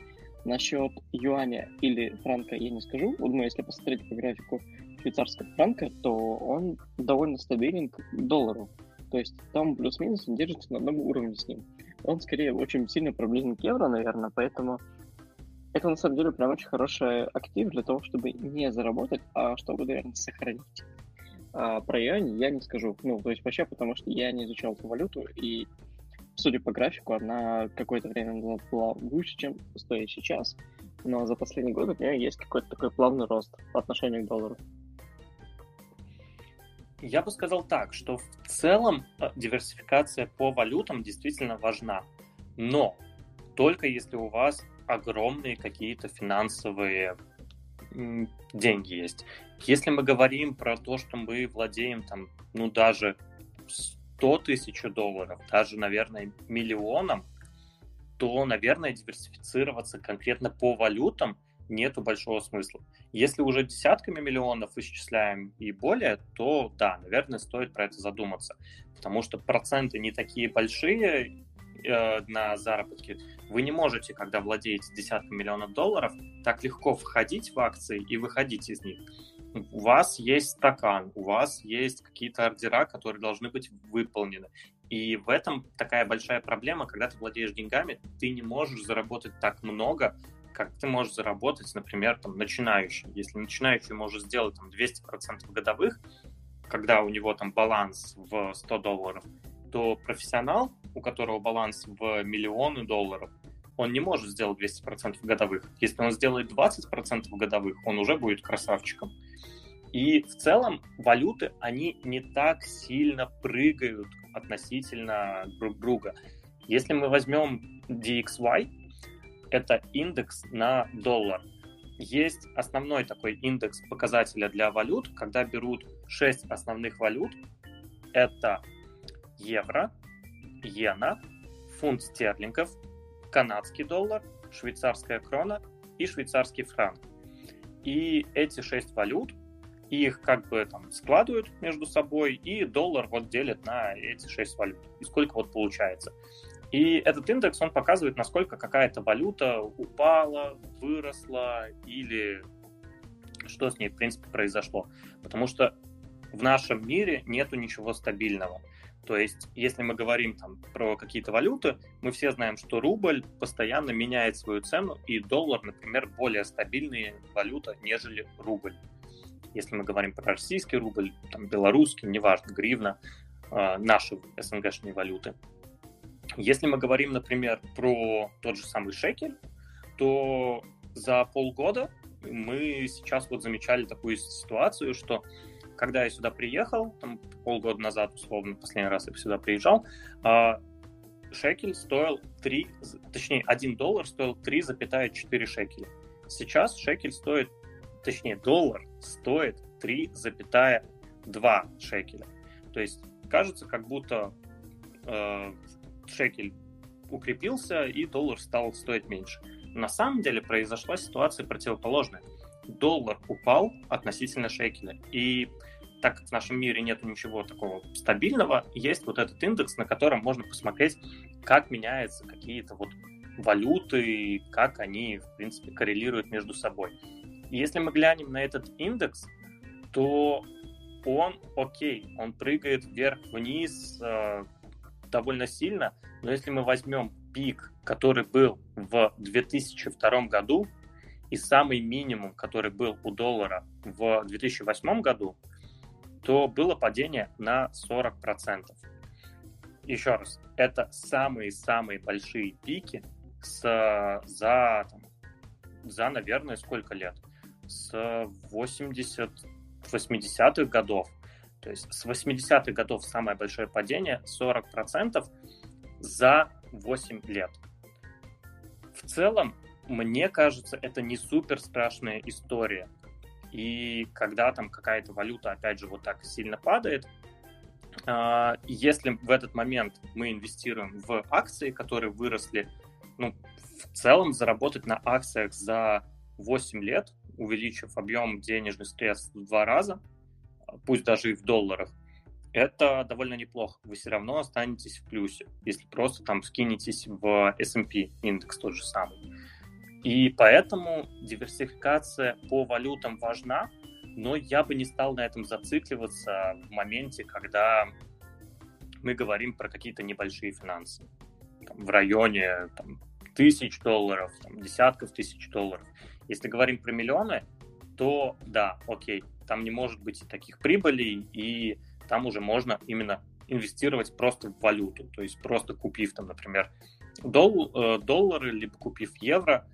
Насчет юаня или франка я не скажу, но если посмотреть по графику швейцарского франка, то он довольно стабилен к доллару. То есть там плюс-минус он держится на одном уровне с ним. Он скорее очень сильно приближен к евро, наверное, поэтому это на самом деле прям очень хороший актив для того, чтобы не заработать, а чтобы, наверное, сохранить. А про юань я не скажу. Ну, то есть вообще, потому что я не изучал эту валюту, и судя по графику, она какое-то время была выше, чем стоит сейчас. Но за последний год у меня есть какой-то такой плавный рост по отношению к доллару. Я бы сказал так, что в целом э, диверсификация по валютам действительно важна. Но только если у вас огромные какие-то финансовые деньги есть. Если мы говорим про то, что мы владеем там, ну, даже 100 тысяч долларов, даже, наверное, миллионом, то, наверное, диверсифицироваться конкретно по валютам нету большого смысла. Если уже десятками миллионов исчисляем и более, то да, наверное, стоит про это задуматься, потому что проценты не такие большие э, на заработки. Вы не можете, когда владеете десятками миллионов долларов, так легко входить в акции и выходить из них у вас есть стакан, у вас есть какие-то ордера, которые должны быть выполнены. И в этом такая большая проблема, когда ты владеешь деньгами, ты не можешь заработать так много, как ты можешь заработать, например, там, начинающий. Если начинающий может сделать там, 200% годовых, когда у него там баланс в 100 долларов, то профессионал, у которого баланс в миллионы долларов, он не может сделать 200% годовых. Если он сделает 20% годовых, он уже будет красавчиком. И в целом валюты, они не так сильно прыгают относительно друг друга. Если мы возьмем DXY, это индекс на доллар. Есть основной такой индекс показателя для валют, когда берут 6 основных валют. Это евро, иена, фунт стерлингов, канадский доллар, швейцарская крона и швейцарский франк. и эти шесть валют, их как бы там складывают между собой, и доллар вот делят на эти шесть валют. И сколько вот получается. И этот индекс, он показывает, насколько какая-то валюта упала, выросла или что с ней, в принципе, произошло. Потому что в нашем мире нету ничего стабильного. То есть, если мы говорим там про какие-то валюты, мы все знаем, что рубль постоянно меняет свою цену, и доллар, например, более стабильная валюта, нежели рубль. Если мы говорим про российский рубль, там, белорусский, неважно, гривна, э, наши СНГшные валюты. Если мы говорим, например, про тот же самый шекель, то за полгода мы сейчас вот замечали такую ситуацию, что когда я сюда приехал, там полгода назад, условно, последний раз я сюда приезжал, а, шекель стоил 3, точнее, 1 доллар стоил 3,4 шекеля. Сейчас шекель стоит, точнее, доллар стоит 3,2 шекеля. То есть кажется, как будто э, шекель укрепился и доллар стал стоить меньше. На самом деле произошла ситуация противоположная. Доллар упал относительно шекеля. И так как в нашем мире нет ничего такого стабильного, есть вот этот индекс, на котором можно посмотреть, как меняются какие-то вот валюты, как они, в принципе, коррелируют между собой. Если мы глянем на этот индекс, то он окей, он прыгает вверх-вниз э, довольно сильно, но если мы возьмем пик, который был в 2002 году, и самый минимум, который был у доллара в 2008 году, то было падение на 40%. Еще раз, это самые-самые большие пики с, за, там, за, наверное, сколько лет? С 80 80-х годов. То есть с 80-х годов самое большое падение 40% за 8 лет. В целом, мне кажется, это не супер страшная история. И когда там какая-то валюта, опять же, вот так сильно падает, а, если в этот момент мы инвестируем в акции, которые выросли, ну, в целом заработать на акциях за 8 лет, увеличив объем денежных средств в два раза, пусть даже и в долларах, это довольно неплохо. Вы все равно останетесь в плюсе, если просто там скинетесь в S&P индекс тот же самый. И поэтому диверсификация по валютам важна, но я бы не стал на этом зацикливаться в моменте, когда мы говорим про какие-то небольшие финансы. Там, в районе там, тысяч долларов, там, десятков тысяч долларов. Если говорим про миллионы, то да, окей, там не может быть таких прибылей, и там уже можно именно инвестировать просто в валюту, то есть просто купив там, например, дол, э, доллары, либо купив евро,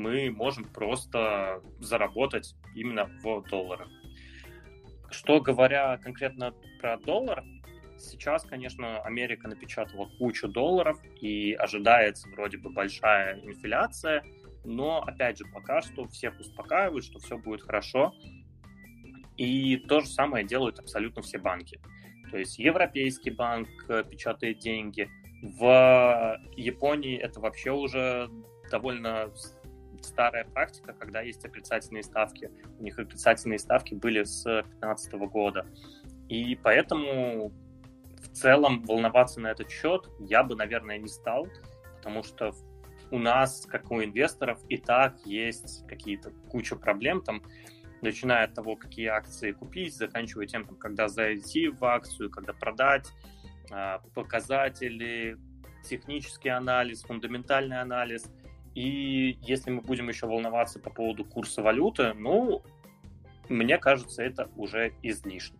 мы можем просто заработать именно в долларах. Что говоря конкретно про доллар, сейчас, конечно, Америка напечатала кучу долларов и ожидается вроде бы большая инфляция, но, опять же, пока что всех успокаивают, что все будет хорошо. И то же самое делают абсолютно все банки. То есть Европейский банк э, печатает деньги. В Японии это вообще уже довольно старая практика, когда есть отрицательные ставки. У них отрицательные ставки были с 2015 года. И поэтому в целом волноваться на этот счет я бы, наверное, не стал, потому что у нас, как у инвесторов, и так есть какие-то куча проблем, там, начиная от того, какие акции купить, заканчивая тем, там, когда зайти в акцию, когда продать, а, показатели, технический анализ, фундаментальный анализ. И если мы будем еще волноваться по поводу курса валюты, ну, мне кажется, это уже излишне.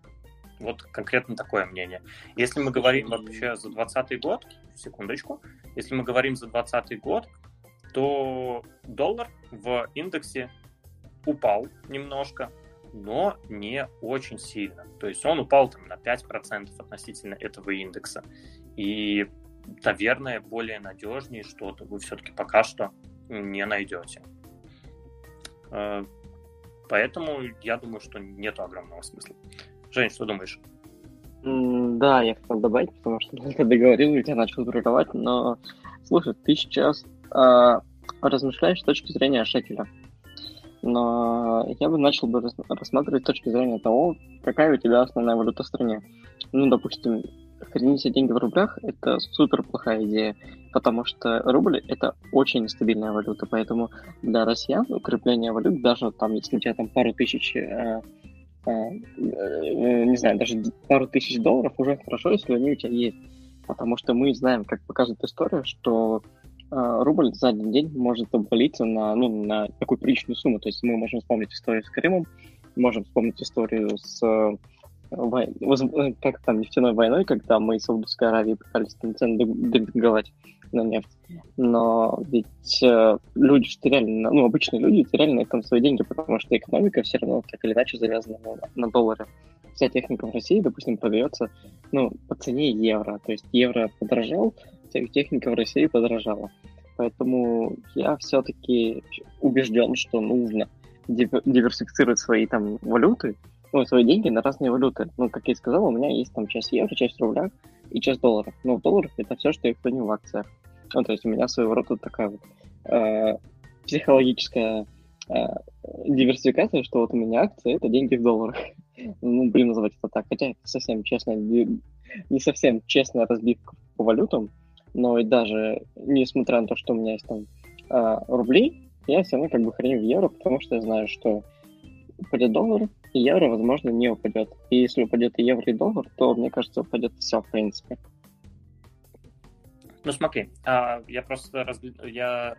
Вот конкретно такое мнение. Если мы говорим вообще за 2020 год, секундочку, если мы говорим за 2020 год, то доллар в индексе упал немножко, но не очень сильно. То есть он упал там на 5% относительно этого индекса. И наверное, более надежнее что-то вы все-таки пока что не найдете. Э, поэтому я думаю, что нет огромного смысла. Жень, что думаешь? Да, я хотел добавить, потому что когда договорил, я начал прерывать, но слушай, ты сейчас э, размышляешь с точки зрения шекеля. но я бы начал бы рассматривать с точки зрения того, какая у тебя основная валюта в стране. Ну, допустим, хранить деньги в рублях – это супер плохая идея, потому что рубль – это очень нестабильная валюта, поэтому для россиян укрепление валют, даже там, если у тебя там пару тысяч, э, э, э, не знаю, даже пару тысяч долларов уже хорошо, если они у тебя есть, потому что мы знаем, как показывает история, что э, рубль за один день может обвалиться на, ну, на такую приличную сумму, то есть мы можем вспомнить историю с Крымом, можем вспомнить историю с как там, нефтяной войной, когда мы из Саудовской Аравии пытались там цены демпинговать на нефть. Но ведь э, люди что реально, ну, обычные люди теряли на этом свои деньги, потому что экономика все равно так или иначе завязана на, на доллары. Вся техника в России, допустим, продается ну, по цене евро. То есть евро подорожал, техника в России подорожала. Поэтому я все-таки убежден, что нужно диверсифицировать свои там валюты, ну, свои деньги на разные валюты. Ну, как я и сказал, у меня есть там часть евро, часть в рублях и часть долларов. Но в долларах это все, что я храню в акциях. Ну, то есть у меня своего рода такая вот э, психологическая э, диверсификация, что вот у меня акции — это деньги в долларах. ну, блин, называть это так. Хотя это совсем честно, не, совсем честная разбивка по валютам, но и даже несмотря на то, что у меня есть там э, рубли, я все равно как бы храню в евро, потому что я знаю, что упадет доллар, евро, возможно, не упадет. И если упадет и евро, и доллар, то, мне кажется, упадет все, в принципе. Ну, смотри, а, я просто раз... я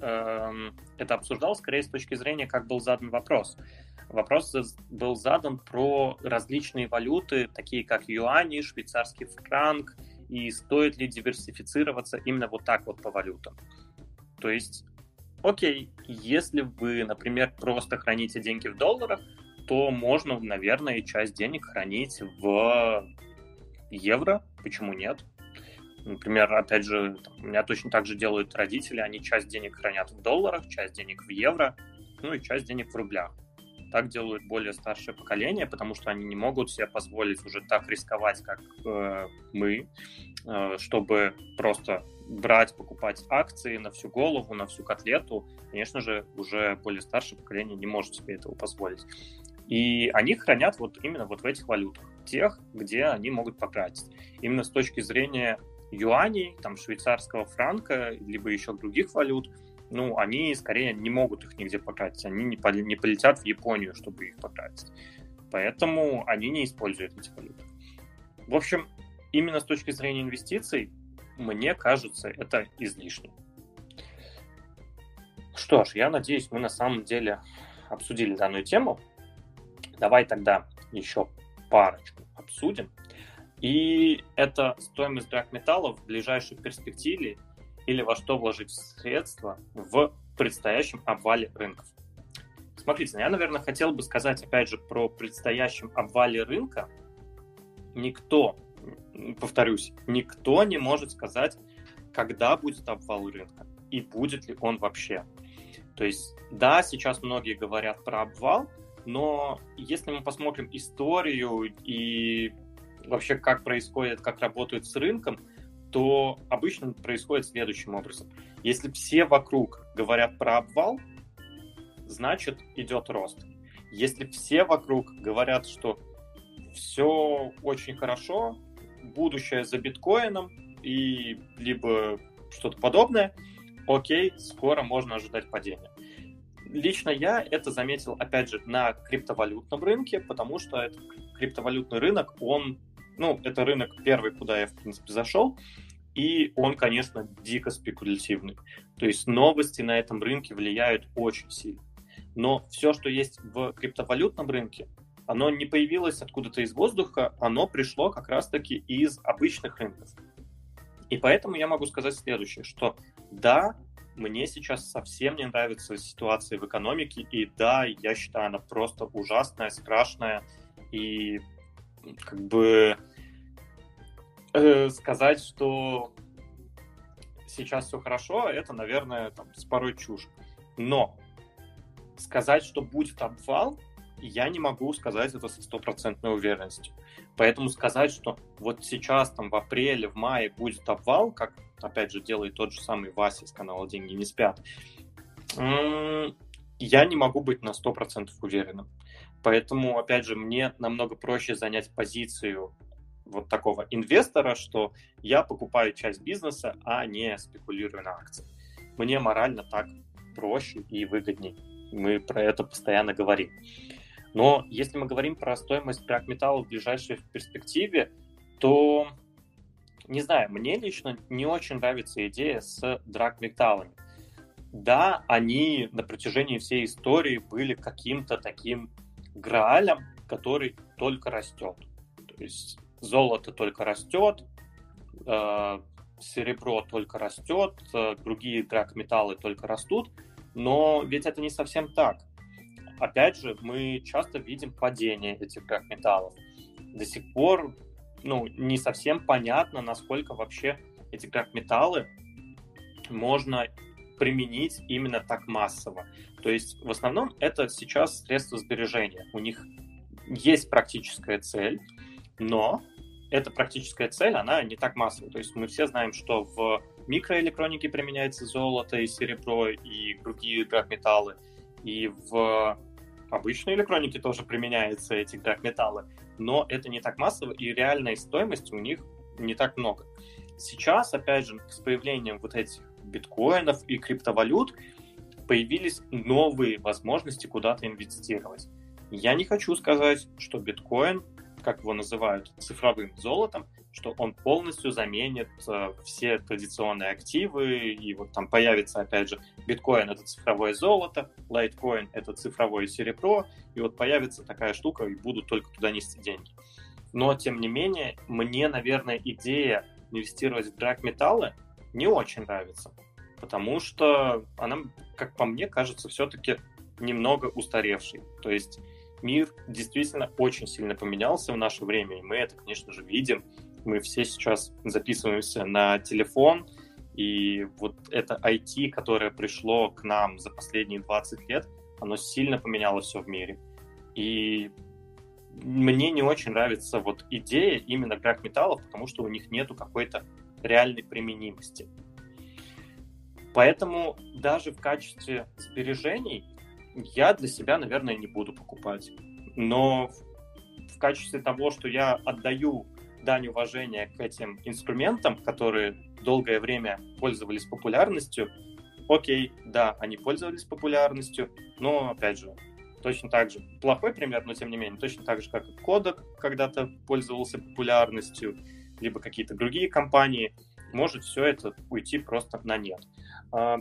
э, это обсуждал скорее с точки зрения, как был задан вопрос. Вопрос был задан про различные валюты, такие как юани, швейцарский франк, и стоит ли диверсифицироваться именно вот так вот по валютам. То есть окей, если вы, например, просто храните деньги в долларах, то можно, наверное, часть денег хранить в евро. Почему нет? Например, опять же, у меня точно так же делают родители. Они часть денег хранят в долларах, часть денег в евро, ну и часть денег в рублях. Так делают более старшее поколение, потому что они не могут себе позволить уже так рисковать, как э, мы, э, чтобы просто брать, покупать акции на всю голову, на всю котлету, конечно же, уже более старшее поколение не может себе этого позволить. И они хранят вот именно вот в этих валютах, тех, где они могут потратить. Именно с точки зрения юаней, там, швейцарского франка, либо еще других валют, ну, они скорее не могут их нигде потратить, они не, не полетят в Японию, чтобы их потратить. Поэтому они не используют эти валюты. В общем, именно с точки зрения инвестиций, мне кажется, это излишне. Что ж, я надеюсь, мы на самом деле обсудили данную тему. Давай тогда еще парочку обсудим. И это стоимость драгметаллов в ближайшей перспективе или во что вложить средства в предстоящем обвале рынков. Смотрите, я, наверное, хотел бы сказать, опять же, про предстоящем обвале рынка. Никто повторюсь, никто не может сказать, когда будет обвал рынка и будет ли он вообще. То есть, да, сейчас многие говорят про обвал, но если мы посмотрим историю и вообще как происходит, как работает с рынком, то обычно происходит следующим образом. Если все вокруг говорят про обвал, значит идет рост. Если все вокруг говорят, что все очень хорошо, будущее за биткоином и либо что-то подобное, окей, скоро можно ожидать падения. Лично я это заметил, опять же, на криптовалютном рынке, потому что это криптовалютный рынок, он, ну, это рынок первый, куда я, в принципе, зашел, и он, конечно, дико спекулятивный. То есть новости на этом рынке влияют очень сильно. Но все, что есть в криптовалютном рынке, оно не появилось откуда-то из воздуха, оно пришло как раз-таки из обычных рынков. И поэтому я могу сказать следующее, что да, мне сейчас совсем не нравится ситуация в экономике, и да, я считаю, она просто ужасная, страшная, и как бы э, сказать, что сейчас все хорошо, это, наверное, там, с порой чушь. Но сказать, что будет обвал, я не могу сказать это со стопроцентной уверенностью. Поэтому сказать, что вот сейчас, там, в апреле, в мае будет обвал, как, опять же, делает тот же самый Вася с канала «Деньги не спят», я не могу быть на 100% уверенным. Поэтому, опять же, мне намного проще занять позицию вот такого инвестора, что я покупаю часть бизнеса, а не спекулирую на акции. Мне морально так проще и выгодней. Мы про это постоянно говорим. Но если мы говорим про стоимость драгметалла в ближайшей перспективе, то, не знаю, мне лично не очень нравится идея с драгметаллами. Да, они на протяжении всей истории были каким-то таким граалем, который только растет. То есть золото только растет, э, серебро только растет, э, другие драгметаллы только растут, но ведь это не совсем так опять же, мы часто видим падение этих драгметаллов. До сих пор ну, не совсем понятно, насколько вообще эти драгметаллы можно применить именно так массово. То есть в основном это сейчас средства сбережения. У них есть практическая цель, но эта практическая цель, она не так массовая. То есть мы все знаем, что в микроэлектронике применяется золото и серебро и другие драгметаллы, и в обычной электронике тоже применяются эти драгметаллы, но это не так массово, и реальной стоимости у них не так много. Сейчас, опять же, с появлением вот этих биткоинов и криптовалют появились новые возможности куда-то инвестировать. Я не хочу сказать, что биткоин, как его называют, цифровым золотом, что он полностью заменит э, все традиционные активы, и вот там появится, опять же, биткоин — это цифровое золото, лайткоин — это цифровое серебро, и вот появится такая штука, и будут только туда нести деньги. Но, тем не менее, мне, наверное, идея инвестировать в драг-металлы не очень нравится, потому что она, как по мне, кажется все-таки немного устаревшей. То есть мир действительно очень сильно поменялся в наше время, и мы это, конечно же, видим мы все сейчас записываемся на телефон, и вот это IT, которое пришло к нам за последние 20 лет, оно сильно поменяло все в мире. И мне не очень нравится вот идея именно драг-металлов, потому что у них нету какой-то реальной применимости. Поэтому даже в качестве сбережений я для себя, наверное, не буду покупать. Но в качестве того, что я отдаю дань уважения к этим инструментам, которые долгое время пользовались популярностью, окей, да, они пользовались популярностью, но, опять же, точно так же, плохой пример, но тем не менее, точно так же, как и Kodak когда-то пользовался популярностью, либо какие-то другие компании, может все это уйти просто на нет. А,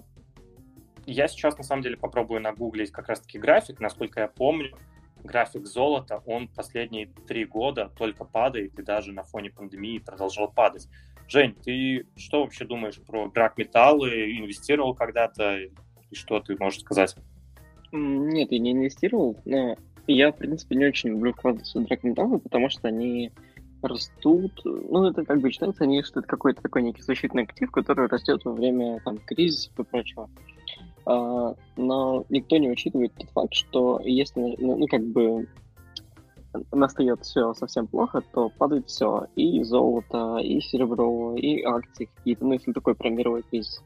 я сейчас, на самом деле, попробую нагуглить как раз-таки график, насколько я помню, график золота, он последние три года только падает и даже на фоне пандемии продолжал падать. Жень, ты что вообще думаешь про драгметаллы? Инвестировал когда-то? И что ты можешь сказать? Нет, я не инвестировал, но я, в принципе, не очень люблю вкладываться в драгметаллы, потому что они растут. Ну, это как бы считается, они, что это какой-то такой некий защитный актив, который растет во время там, кризисов и прочего. Но никто не учитывает тот факт, что если, ну, ну как бы настает все совсем плохо, то падает все. И золото, и серебро, и акции какие-то, ну, если такой прям мировой кризис.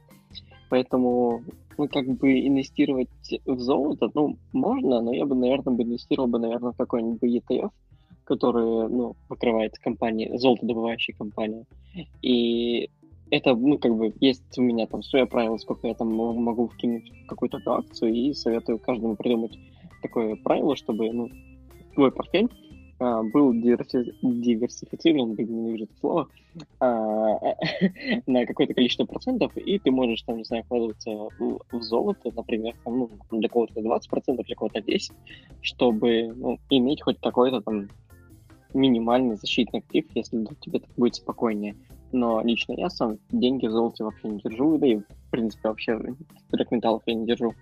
Поэтому, ну, как бы инвестировать в золото, ну, можно, но я бы, наверное, бы инвестировал бы, наверное, в какой-нибудь ETF, который, ну, покрывает компании, золотодобывающие компании. И это, ну, как бы, есть у меня там свое правило, сколько я там могу вкинуть какую-то акцию, и советую каждому придумать такое правило, чтобы, ну, твой портфель а, был диверси... диверсифицирован, ненавижу это слово, а, на какое-то количество процентов, и ты можешь, там, не знаю, вкладываться в, в золото, например, там, ну, для кого-то 20%, для кого-то 10%, чтобы, ну, иметь хоть какой-то там минимальный защитный актив, если тебе так будет спокойнее. Но лично я сам деньги в золоте вообще не держу, да и, в принципе, вообще драгметаллов я не держу.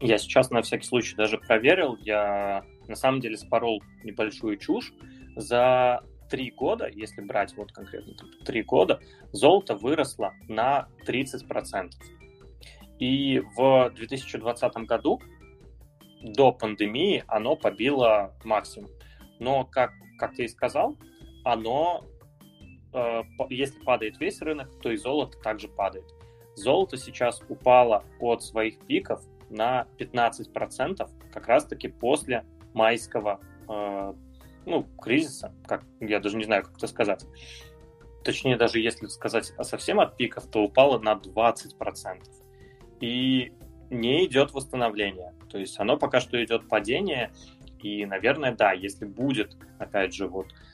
Я сейчас на всякий случай даже проверил, я на самом деле спорол небольшую чушь. За три года, если брать вот конкретно три года, золото выросло на 30%. И в 2020 году, до пандемии, оно побило максимум. Но, как, как ты и сказал, оно если падает весь рынок, то и золото также падает. Золото сейчас упало от своих пиков на 15% как раз-таки после майского э, ну, кризиса, как я даже не знаю, как это сказать. Точнее, даже если сказать совсем от пиков, то упало на 20%. И не идет восстановление. То есть оно пока что идет падение, и, наверное, да, если будет, опять же, вот э,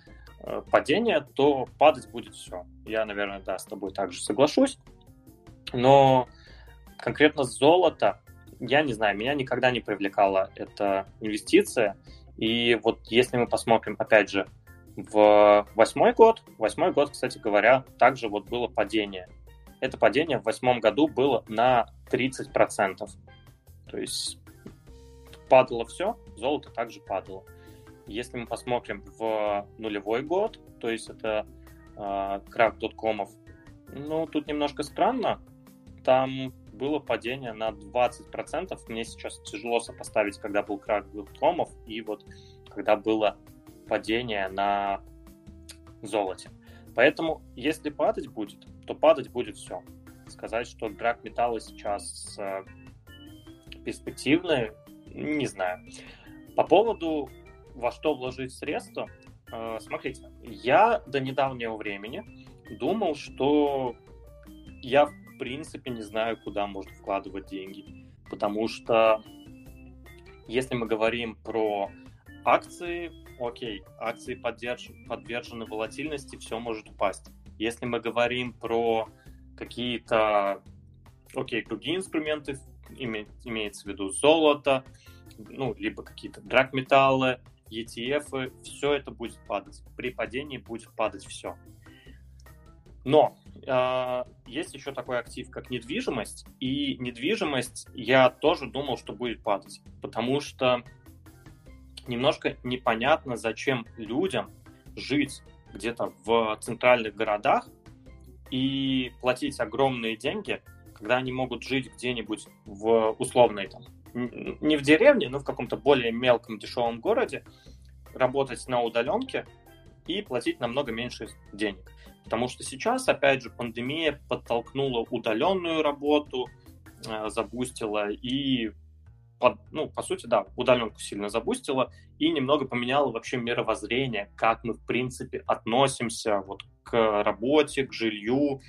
падение, то падать будет все. Я, наверное, да, с тобой также соглашусь. Но конкретно золото, я не знаю, меня никогда не привлекала эта инвестиция. И вот если мы посмотрим, опять же, в восьмой год, восьмой год, кстати говоря, также вот было падение. Это падение в восьмом году было на 30%. То есть падало все, золото также падало. Если мы посмотрим в нулевой год, то есть это э, крах доткомов, ну, тут немножко странно. Там было падение на 20%. Мне сейчас тяжело сопоставить, когда был крах доткомов и вот когда было падение на золоте. Поэтому, если падать будет, то падать будет все. Сказать, что драк металла сейчас э, перспективный, не знаю. По поводу во что вложить средства, э, смотрите, я до недавнего времени думал, что я в принципе не знаю, куда можно вкладывать деньги, потому что если мы говорим про акции, окей, акции поддерж... подвержены волатильности, все может упасть. Если мы говорим про какие-то, окей, другие инструменты, име... имеется в виду золото, ну, либо какие-то драгметаллы, ETF, все это будет падать. При падении будет падать все. Но э, есть еще такой актив, как недвижимость, и недвижимость я тоже думал, что будет падать, потому что немножко непонятно, зачем людям жить где-то в центральных городах и платить огромные деньги, когда они могут жить где-нибудь в условной там не в деревне, но в каком-то более мелком дешевом городе, работать на удаленке и платить намного меньше денег. Потому что сейчас, опять же, пандемия подтолкнула удаленную работу, э, забустила и, ну, по сути, да, удаленку сильно забустила и немного поменяла вообще мировоззрение, как мы, в принципе, относимся вот к работе, к жилью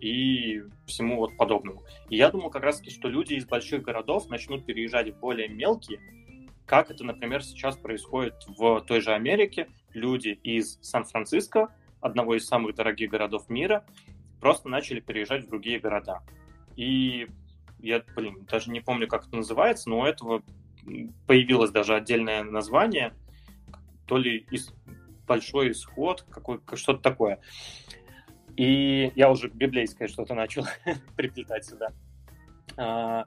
и всему вот подобному. И я думаю как раз-таки, что люди из больших городов начнут переезжать в более мелкие, как это, например, сейчас происходит в той же Америке. Люди из Сан-Франциско одного из самых дорогих городов мира, просто начали переезжать в другие города. И я, блин, даже не помню, как это называется, но у этого появилось даже отдельное название, то ли из, большой исход, какой, что-то такое. И я уже библейское что-то начал приплетать сюда. А,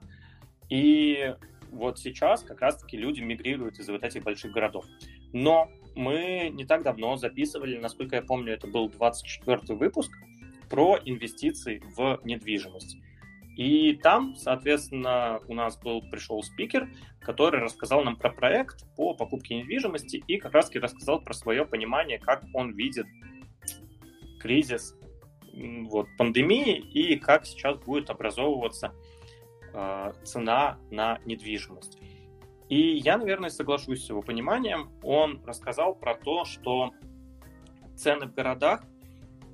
и вот сейчас как раз-таки люди мигрируют из вот этих больших городов. Но мы не так давно записывали, насколько я помню, это был 24 выпуск, про инвестиции в недвижимость. И там, соответственно, у нас был пришел спикер, который рассказал нам про проект по покупке недвижимости и как раз-таки рассказал про свое понимание, как он видит кризис вот, пандемии и как сейчас будет образовываться э, цена на недвижимость. И я, наверное, соглашусь с его пониманием. Он рассказал про то, что цены в городах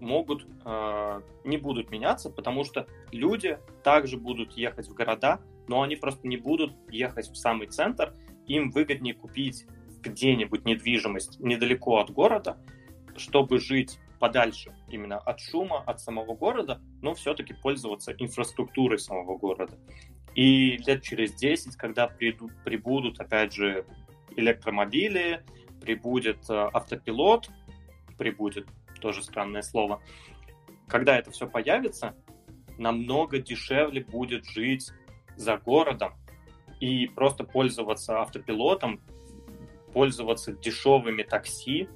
могут э, не будут меняться, потому что люди также будут ехать в города, но они просто не будут ехать в самый центр. Им выгоднее купить где-нибудь недвижимость недалеко от города, чтобы жить подальше именно от шума, от самого города, но все-таки пользоваться инфраструктурой самого города. И лет через 10, когда придут, прибудут, опять же, электромобили, прибудет э, автопилот, прибудет, тоже странное слово, когда это все появится, намного дешевле будет жить за городом и просто пользоваться автопилотом, пользоваться дешевыми такси,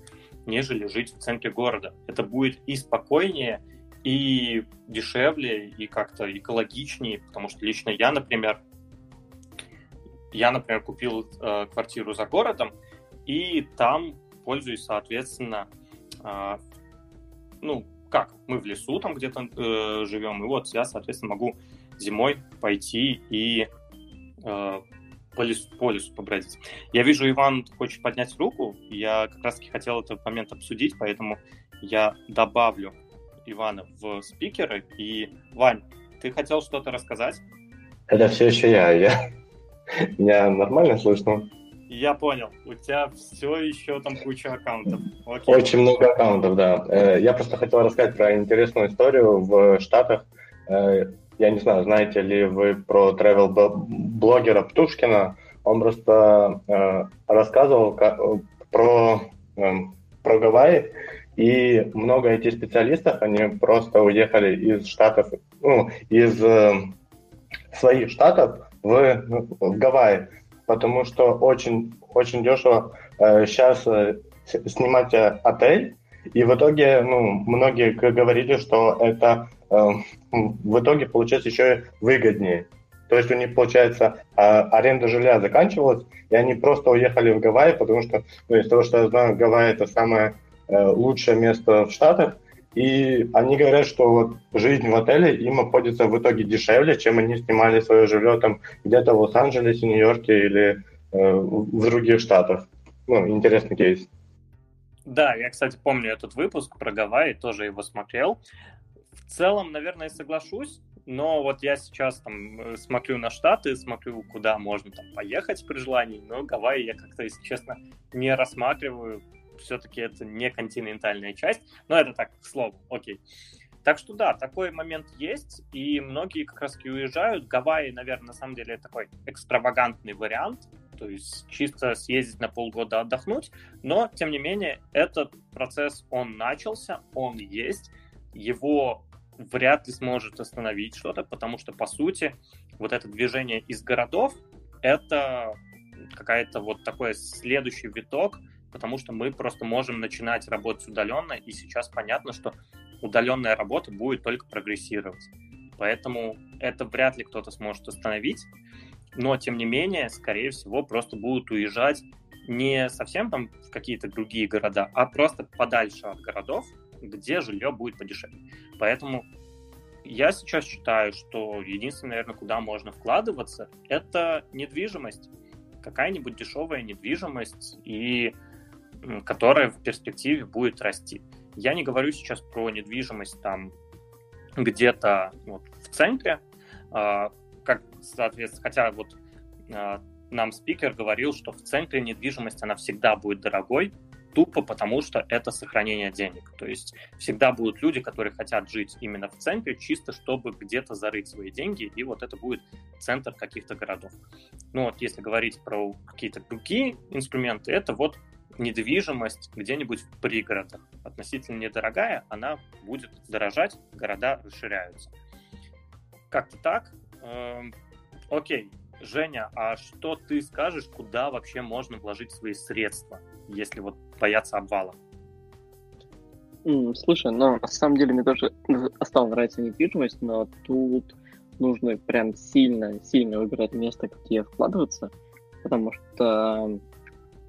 нежели жить в центре города. Это будет и спокойнее, и дешевле, и как-то экологичнее, потому что лично я, например, я, например, купил э, квартиру за городом, и там пользуюсь, соответственно, э, ну, как, мы в лесу там где-то э, живем, и вот я, соответственно, могу зимой пойти и э, по лесу, по лесу побродить. Я вижу, Иван хочет поднять руку. Я как раз-таки хотел этот момент обсудить, поэтому я добавлю Ивана в спикеры. И, Вань, ты хотел что-то рассказать? Это все еще я. я... Меня нормально слышно? Я понял. У тебя все еще там куча аккаунтов. Окей. Очень много аккаунтов, да. Э, я просто хотел рассказать про интересную историю в Штатах. Э, я не знаю, знаете ли вы про travel-блогера Птушкина. Он просто э, рассказывал про, про Гавайи, и много этих специалистов, они просто уехали из штатов, ну, из своих штатов в, в Гавайи потому что очень, очень дешево э, сейчас э, снимать э, отель, и в итоге, ну, многие говорили, что это э, в итоге получается еще выгоднее. То есть у них, получается, э, аренда жилья заканчивалась, и они просто уехали в Гавайи, потому что, ну, из того, что я знаю, Гавайи это самое э, лучшее место в Штатах, и они говорят, что вот жизнь в отеле им обходится в итоге дешевле, чем они снимали свое жилье там где-то в Лос-Анджелесе, Нью-Йорке или э, в других штатах. Ну, интересный кейс. Да, я, кстати, помню этот выпуск про Гавайи, тоже его смотрел. В целом, наверное, соглашусь, но вот я сейчас там э, смотрю на Штаты, смотрю, куда можно там поехать при желании, но Гавайи я как-то, если честно, не рассматриваю, все-таки это не континентальная часть, но это так, к слову, окей. Так что да, такой момент есть, и многие как раз таки уезжают. Гавайи, наверное, на самом деле такой экстравагантный вариант, то есть чисто съездить на полгода отдохнуть, но, тем не менее, этот процесс, он начался, он есть, его вряд ли сможет остановить что-то, потому что, по сути, вот это движение из городов, это какая-то вот такой следующий виток потому что мы просто можем начинать работать удаленно, и сейчас понятно, что удаленная работа будет только прогрессировать. Поэтому это вряд ли кто-то сможет остановить, но тем не менее, скорее всего, просто будут уезжать не совсем там в какие-то другие города, а просто подальше от городов, где жилье будет подешевле. Поэтому я сейчас считаю, что единственное, наверное, куда можно вкладываться, это недвижимость. Какая-нибудь дешевая недвижимость. И которая в перспективе будет расти. Я не говорю сейчас про недвижимость там где-то вот в центре, а, как, соответственно, хотя вот а, нам спикер говорил, что в центре недвижимость, она всегда будет дорогой, тупо потому, что это сохранение денег. То есть всегда будут люди, которые хотят жить именно в центре, чисто чтобы где-то зарыть свои деньги, и вот это будет центр каких-то городов. Ну вот если говорить про какие-то другие инструменты, это вот недвижимость где-нибудь в пригородах. Относительно недорогая, она будет дорожать, города расширяются. Как-то так. Эм, окей, Женя, а что ты скажешь, куда вообще можно вложить свои средства, если вот бояться обвала? Слушай, ну, на самом деле мне тоже стала нравиться недвижимость, но тут нужно прям сильно, сильно выбирать место, где вкладываться, потому что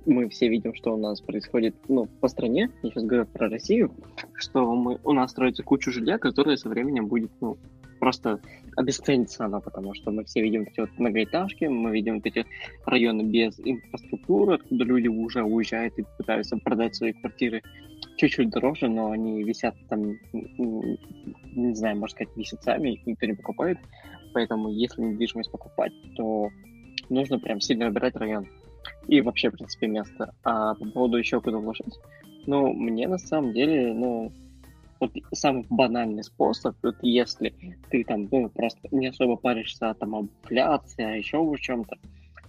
мы все видим, что у нас происходит ну, по стране, я сейчас говорю про Россию, что мы, у нас строится куча жилья, которое со временем будет ну, просто обесценится она, потому что мы все видим эти вот многоэтажки, мы видим вот эти районы без инфраструктуры, откуда люди уже уезжают и пытаются продать свои квартиры чуть-чуть дороже, но они висят там, не знаю, можно сказать, месяцами, их никто не покупает. Поэтому если недвижимость покупать, то нужно прям сильно выбирать район и вообще, в принципе, место. А по поводу еще куда вложить, ну, мне на самом деле, ну, вот самый банальный способ, вот если ты там, ну, просто не особо паришься там об а еще в чем-то,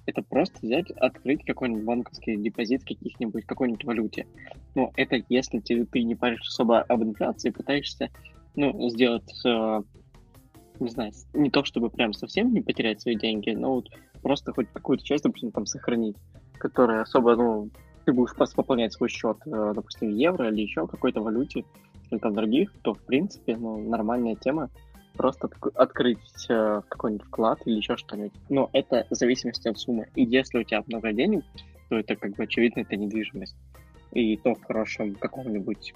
это просто взять, открыть какой-нибудь банковский депозит каких-нибудь, какой-нибудь валюте. Ну, это если ты, ты не паришься особо об инфляции, пытаешься, ну, сделать, э, не знаю, не то чтобы прям совсем не потерять свои деньги, но вот просто хоть какую-то часть, допустим, там сохранить, которая особо, ну, ты будешь пополнять свой счет, э, допустим, в евро или еще какой-то валюте, там других, то, в принципе, ну, нормальная тема просто открыть э, какой-нибудь вклад или еще что-нибудь. Но это в зависимости от суммы. И если у тебя много денег, то это, как бы, очевидно, это недвижимость. И то в хорошем каком-нибудь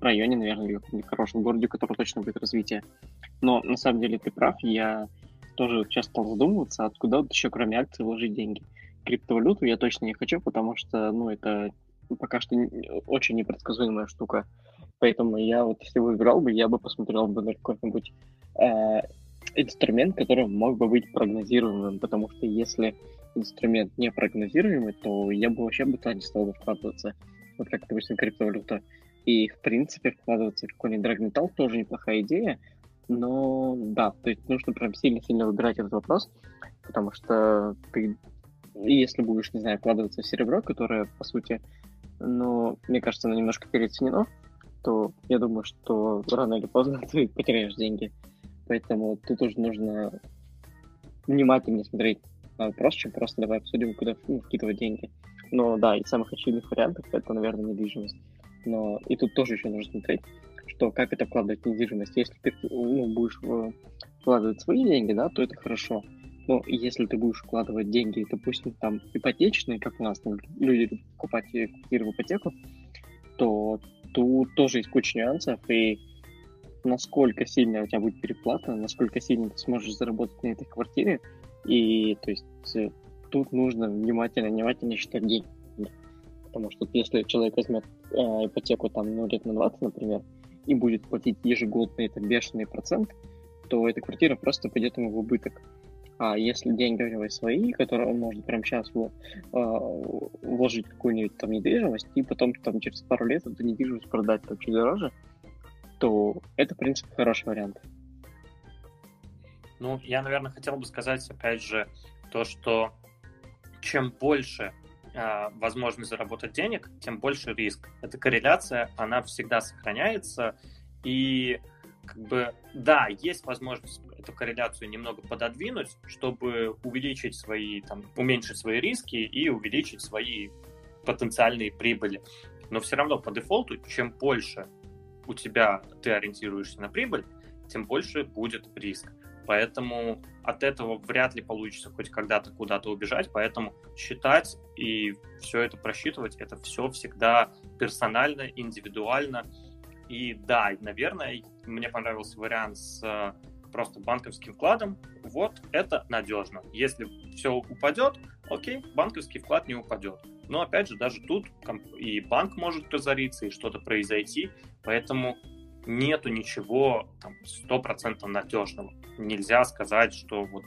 районе, наверное, или в хорошем городе, у которого точно будет развитие. Но на самом деле ты прав, я тоже часто стал задумываться, откуда вот еще кроме акций вложить деньги. Криптовалюту я точно не хочу, потому что, ну, это пока что очень непредсказуемая штука. Поэтому я вот, если выбирал бы, я бы посмотрел бы на какой-нибудь э, инструмент, который мог бы быть прогнозируемым, потому что если инструмент не прогнозируемый, то я бы вообще бы туда не стал бы вкладываться, вот как, допустим, криптовалюта. И, в принципе, вкладываться в какой-нибудь драгметалл тоже неплохая идея, но да, то есть нужно прям сильно-сильно выбирать этот вопрос, потому что ты, если будешь, не знаю, вкладываться в серебро, которое, по сути, ну, мне кажется, оно немножко переоценено, то я думаю, что рано или поздно ты потеряешь деньги. Поэтому тут уже нужно внимательнее смотреть на вопрос, чем просто давай обсудим, куда ну, вкидывать деньги. Но да, из самых очевидных вариантов это, наверное, недвижимость. Но и тут тоже еще нужно смотреть, что как это вкладывать в недвижимость. Если ты ну, будешь вкладывать свои деньги, да, то это хорошо. Но если ты будешь вкладывать деньги, допустим, там ипотечные, как у нас там, люди покупать квартиры в ипотеку, то тут тоже есть куча нюансов, и насколько сильно у тебя будет переплата, насколько сильно ты сможешь заработать на этой квартире, и то есть э, тут нужно внимательно, внимательно считать деньги. Потому что если человек возьмет э, ипотеку там, ну, лет на 20, например, и будет платить ежегодный это бешеный процент, то эта квартира просто пойдет ему в убыток. А если деньги у него свои, которые он может прямо сейчас в, э, вложить какую-нибудь там недвижимость, и потом там через пару лет эту недвижимость продать там чуть дороже, то это, в принципе, хороший вариант. Ну, я, наверное, хотел бы сказать, опять же, то, что чем больше э, возможность заработать денег, тем больше риск. Эта корреляция, она всегда сохраняется, и как бы, да, есть возможность эту корреляцию немного пододвинуть, чтобы увеличить свои, там, уменьшить свои риски и увеличить свои потенциальные прибыли. Но все равно по дефолту, чем больше у тебя ты ориентируешься на прибыль, тем больше будет риск. Поэтому от этого вряд ли получится хоть когда-то куда-то убежать. Поэтому считать и все это просчитывать, это все всегда персонально, индивидуально. И да, наверное, мне понравился вариант с э, просто банковским вкладом. Вот это надежно. Если все упадет, окей, банковский вклад не упадет. Но опять же, даже тут и банк может разориться, и что-то произойти, поэтому нету ничего там, 100% надежного. Нельзя сказать, что вот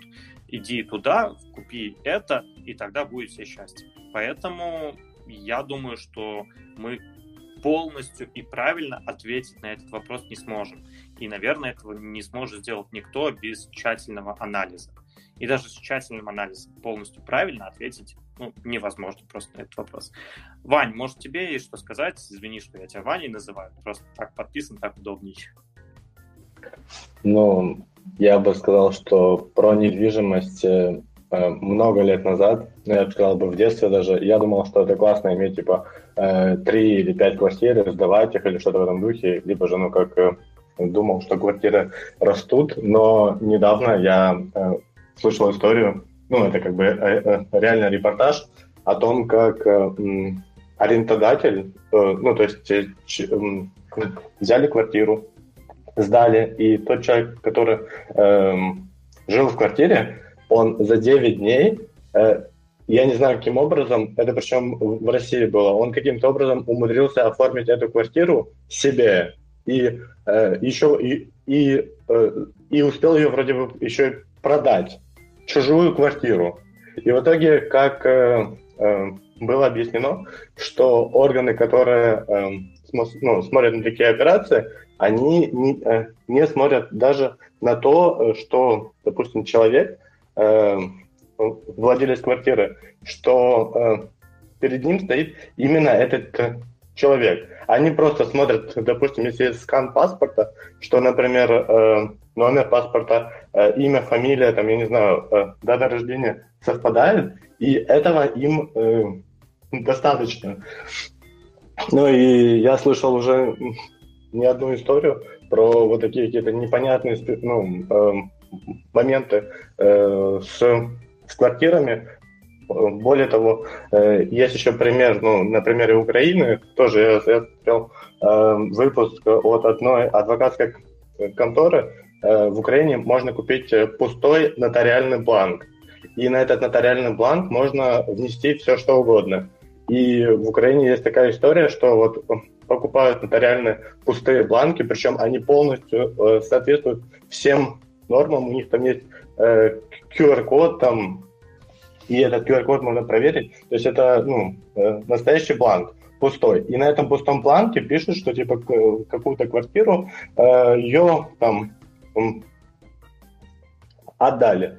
иди туда, купи это, и тогда будет все счастье. Поэтому я думаю, что мы полностью и правильно ответить на этот вопрос не сможем. И, наверное, этого не сможет сделать никто без тщательного анализа. И даже с тщательным анализом полностью правильно ответить ну, невозможно просто на этот вопрос. Вань, может, тебе есть что сказать? Извини, что я тебя Ваней называю. Просто так подписан, так удобнее. Ну, я бы сказал, что про недвижимость э, э, много лет назад, ну, я бы сказал бы в детстве даже, я думал, что это классно иметь типа три или пять квартир, сдавать их или что-то в этом духе, либо же, ну, как думал, что квартиры растут, но недавно я слышал историю ну, это как бы э, э, реально репортаж о том, как э, арендодатель, ну, то есть взяли квартиру, сдали, и тот человек, который э, жил в квартире, он за 9 дней, э, я не знаю, каким образом, это причем в России было, он каким-то образом умудрился оформить эту квартиру себе, и э, еще и, и, э, и успел ее вроде бы еще продать чужую квартиру. И в итоге, как э, э, было объяснено, что органы, которые э, ну, смотрят на такие операции, они не, э, не смотрят даже на то, что, допустим, человек, э, владелец квартиры, что э, перед ним стоит именно этот э, человек. Они просто смотрят, допустим, если есть скан паспорта, что, например, э, номер паспорта, э, имя, фамилия, там, я не знаю, э, дата рождения совпадает, и этого им э, достаточно. Ну и я слышал уже не одну историю про вот такие какие-то непонятные ну, э, моменты э, с, с квартирами. Более того, э, есть еще пример, ну, на примере Украины, тоже я, смотрел э, выпуск от одной адвокатской конторы, э, в Украине можно купить пустой нотариальный бланк. И на этот нотариальный бланк можно внести все, что угодно. И в Украине есть такая история, что вот покупают нотариальные пустые бланки, причем они полностью соответствуют всем нормам. У них там есть э, QR-код, там, и этот QR-код можно проверить. То есть это ну, э, настоящий бланк пустой. И на этом пустом бланке пишут, что типа какую-то квартиру э, ее там отдали.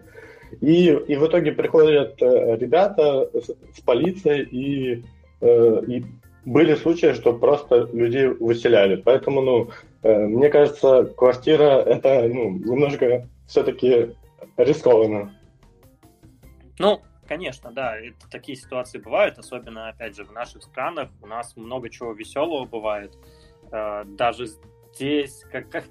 И, и в итоге приходят э, ребята с, с полицией, и, э, и были случаи, что просто людей выселяли. Поэтому, ну, э, мне кажется, квартира это ну, немножко все-таки рискованно. Ну, конечно, да, это, такие ситуации бывают, особенно, опять же, в наших странах. У нас много чего веселого бывает. Э, даже здесь, как, как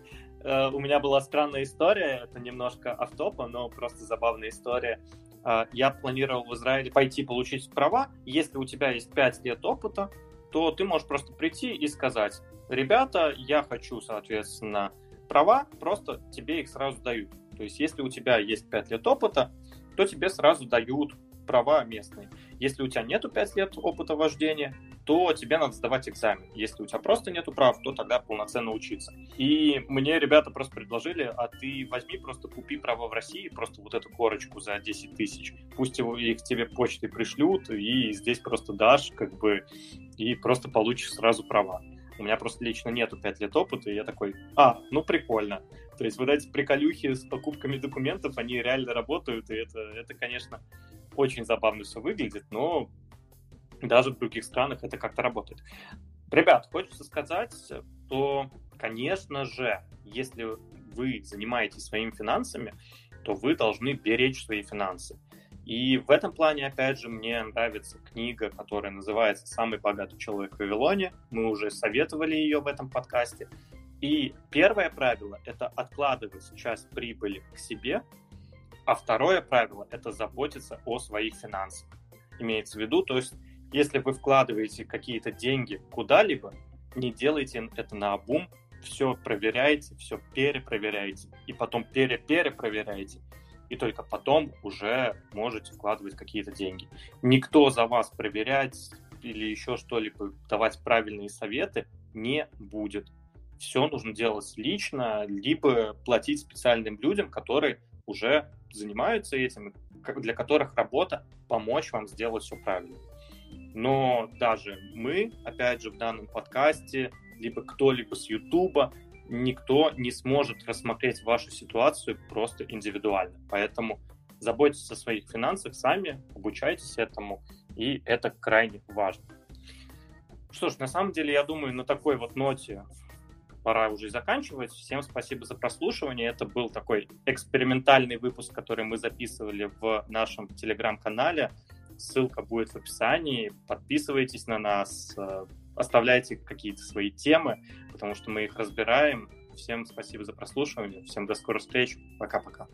э, у меня была странная история, это немножко автопа, но просто забавная история. Э, я планировал в Израиле пойти получить права. Если у тебя есть 5 лет опыта, то ты можешь просто прийти и сказать, ребята, я хочу, соответственно, права, просто тебе их сразу дают. То есть, если у тебя есть 5 лет опыта, то тебе сразу дают права местные. Если у тебя нету 5 лет опыта вождения, то тебе надо сдавать экзамен. Если у тебя просто нету прав, то тогда полноценно учиться. И мне ребята просто предложили, а ты возьми, просто купи права в России, просто вот эту корочку за 10 тысяч. Пусть его, их тебе почтой пришлют, и здесь просто дашь, как бы, и просто получишь сразу права. У меня просто лично нету 5 лет опыта, и я такой, а, ну прикольно. То есть вот эти приколюхи с покупками документов, они реально работают, и это, это конечно, очень забавно все выглядит, но даже в других странах это как-то работает. Ребят, хочется сказать, что, конечно же, если вы занимаетесь своими финансами, то вы должны беречь свои финансы. И в этом плане, опять же, мне нравится книга, которая называется «Самый богатый человек в Вавилоне». Мы уже советовали ее в этом подкасте. И первое правило – это откладывать часть прибыли к себе, а второе правило – это заботиться о своих финансах. Имеется в виду, то есть, если вы вкладываете какие-то деньги куда-либо, не делайте это на обум, все проверяйте, все перепроверяйте, и потом пере-перепроверяйте, и только потом уже можете вкладывать какие-то деньги. Никто за вас проверять или еще что-либо давать правильные советы не будет все нужно делать лично, либо платить специальным людям, которые уже занимаются этим, для которых работа помочь вам сделать все правильно. Но даже мы, опять же, в данном подкасте, либо кто-либо с Ютуба, никто не сможет рассмотреть вашу ситуацию просто индивидуально. Поэтому заботьтесь о своих финансах сами, обучайтесь этому, и это крайне важно. Что ж, на самом деле, я думаю, на такой вот ноте пора уже заканчивать. Всем спасибо за прослушивание. Это был такой экспериментальный выпуск, который мы записывали в нашем телеграм-канале. Ссылка будет в описании. Подписывайтесь на нас, э, оставляйте какие-то свои темы, потому что мы их разбираем. Всем спасибо за прослушивание. Всем до скорых встреч. Пока-пока.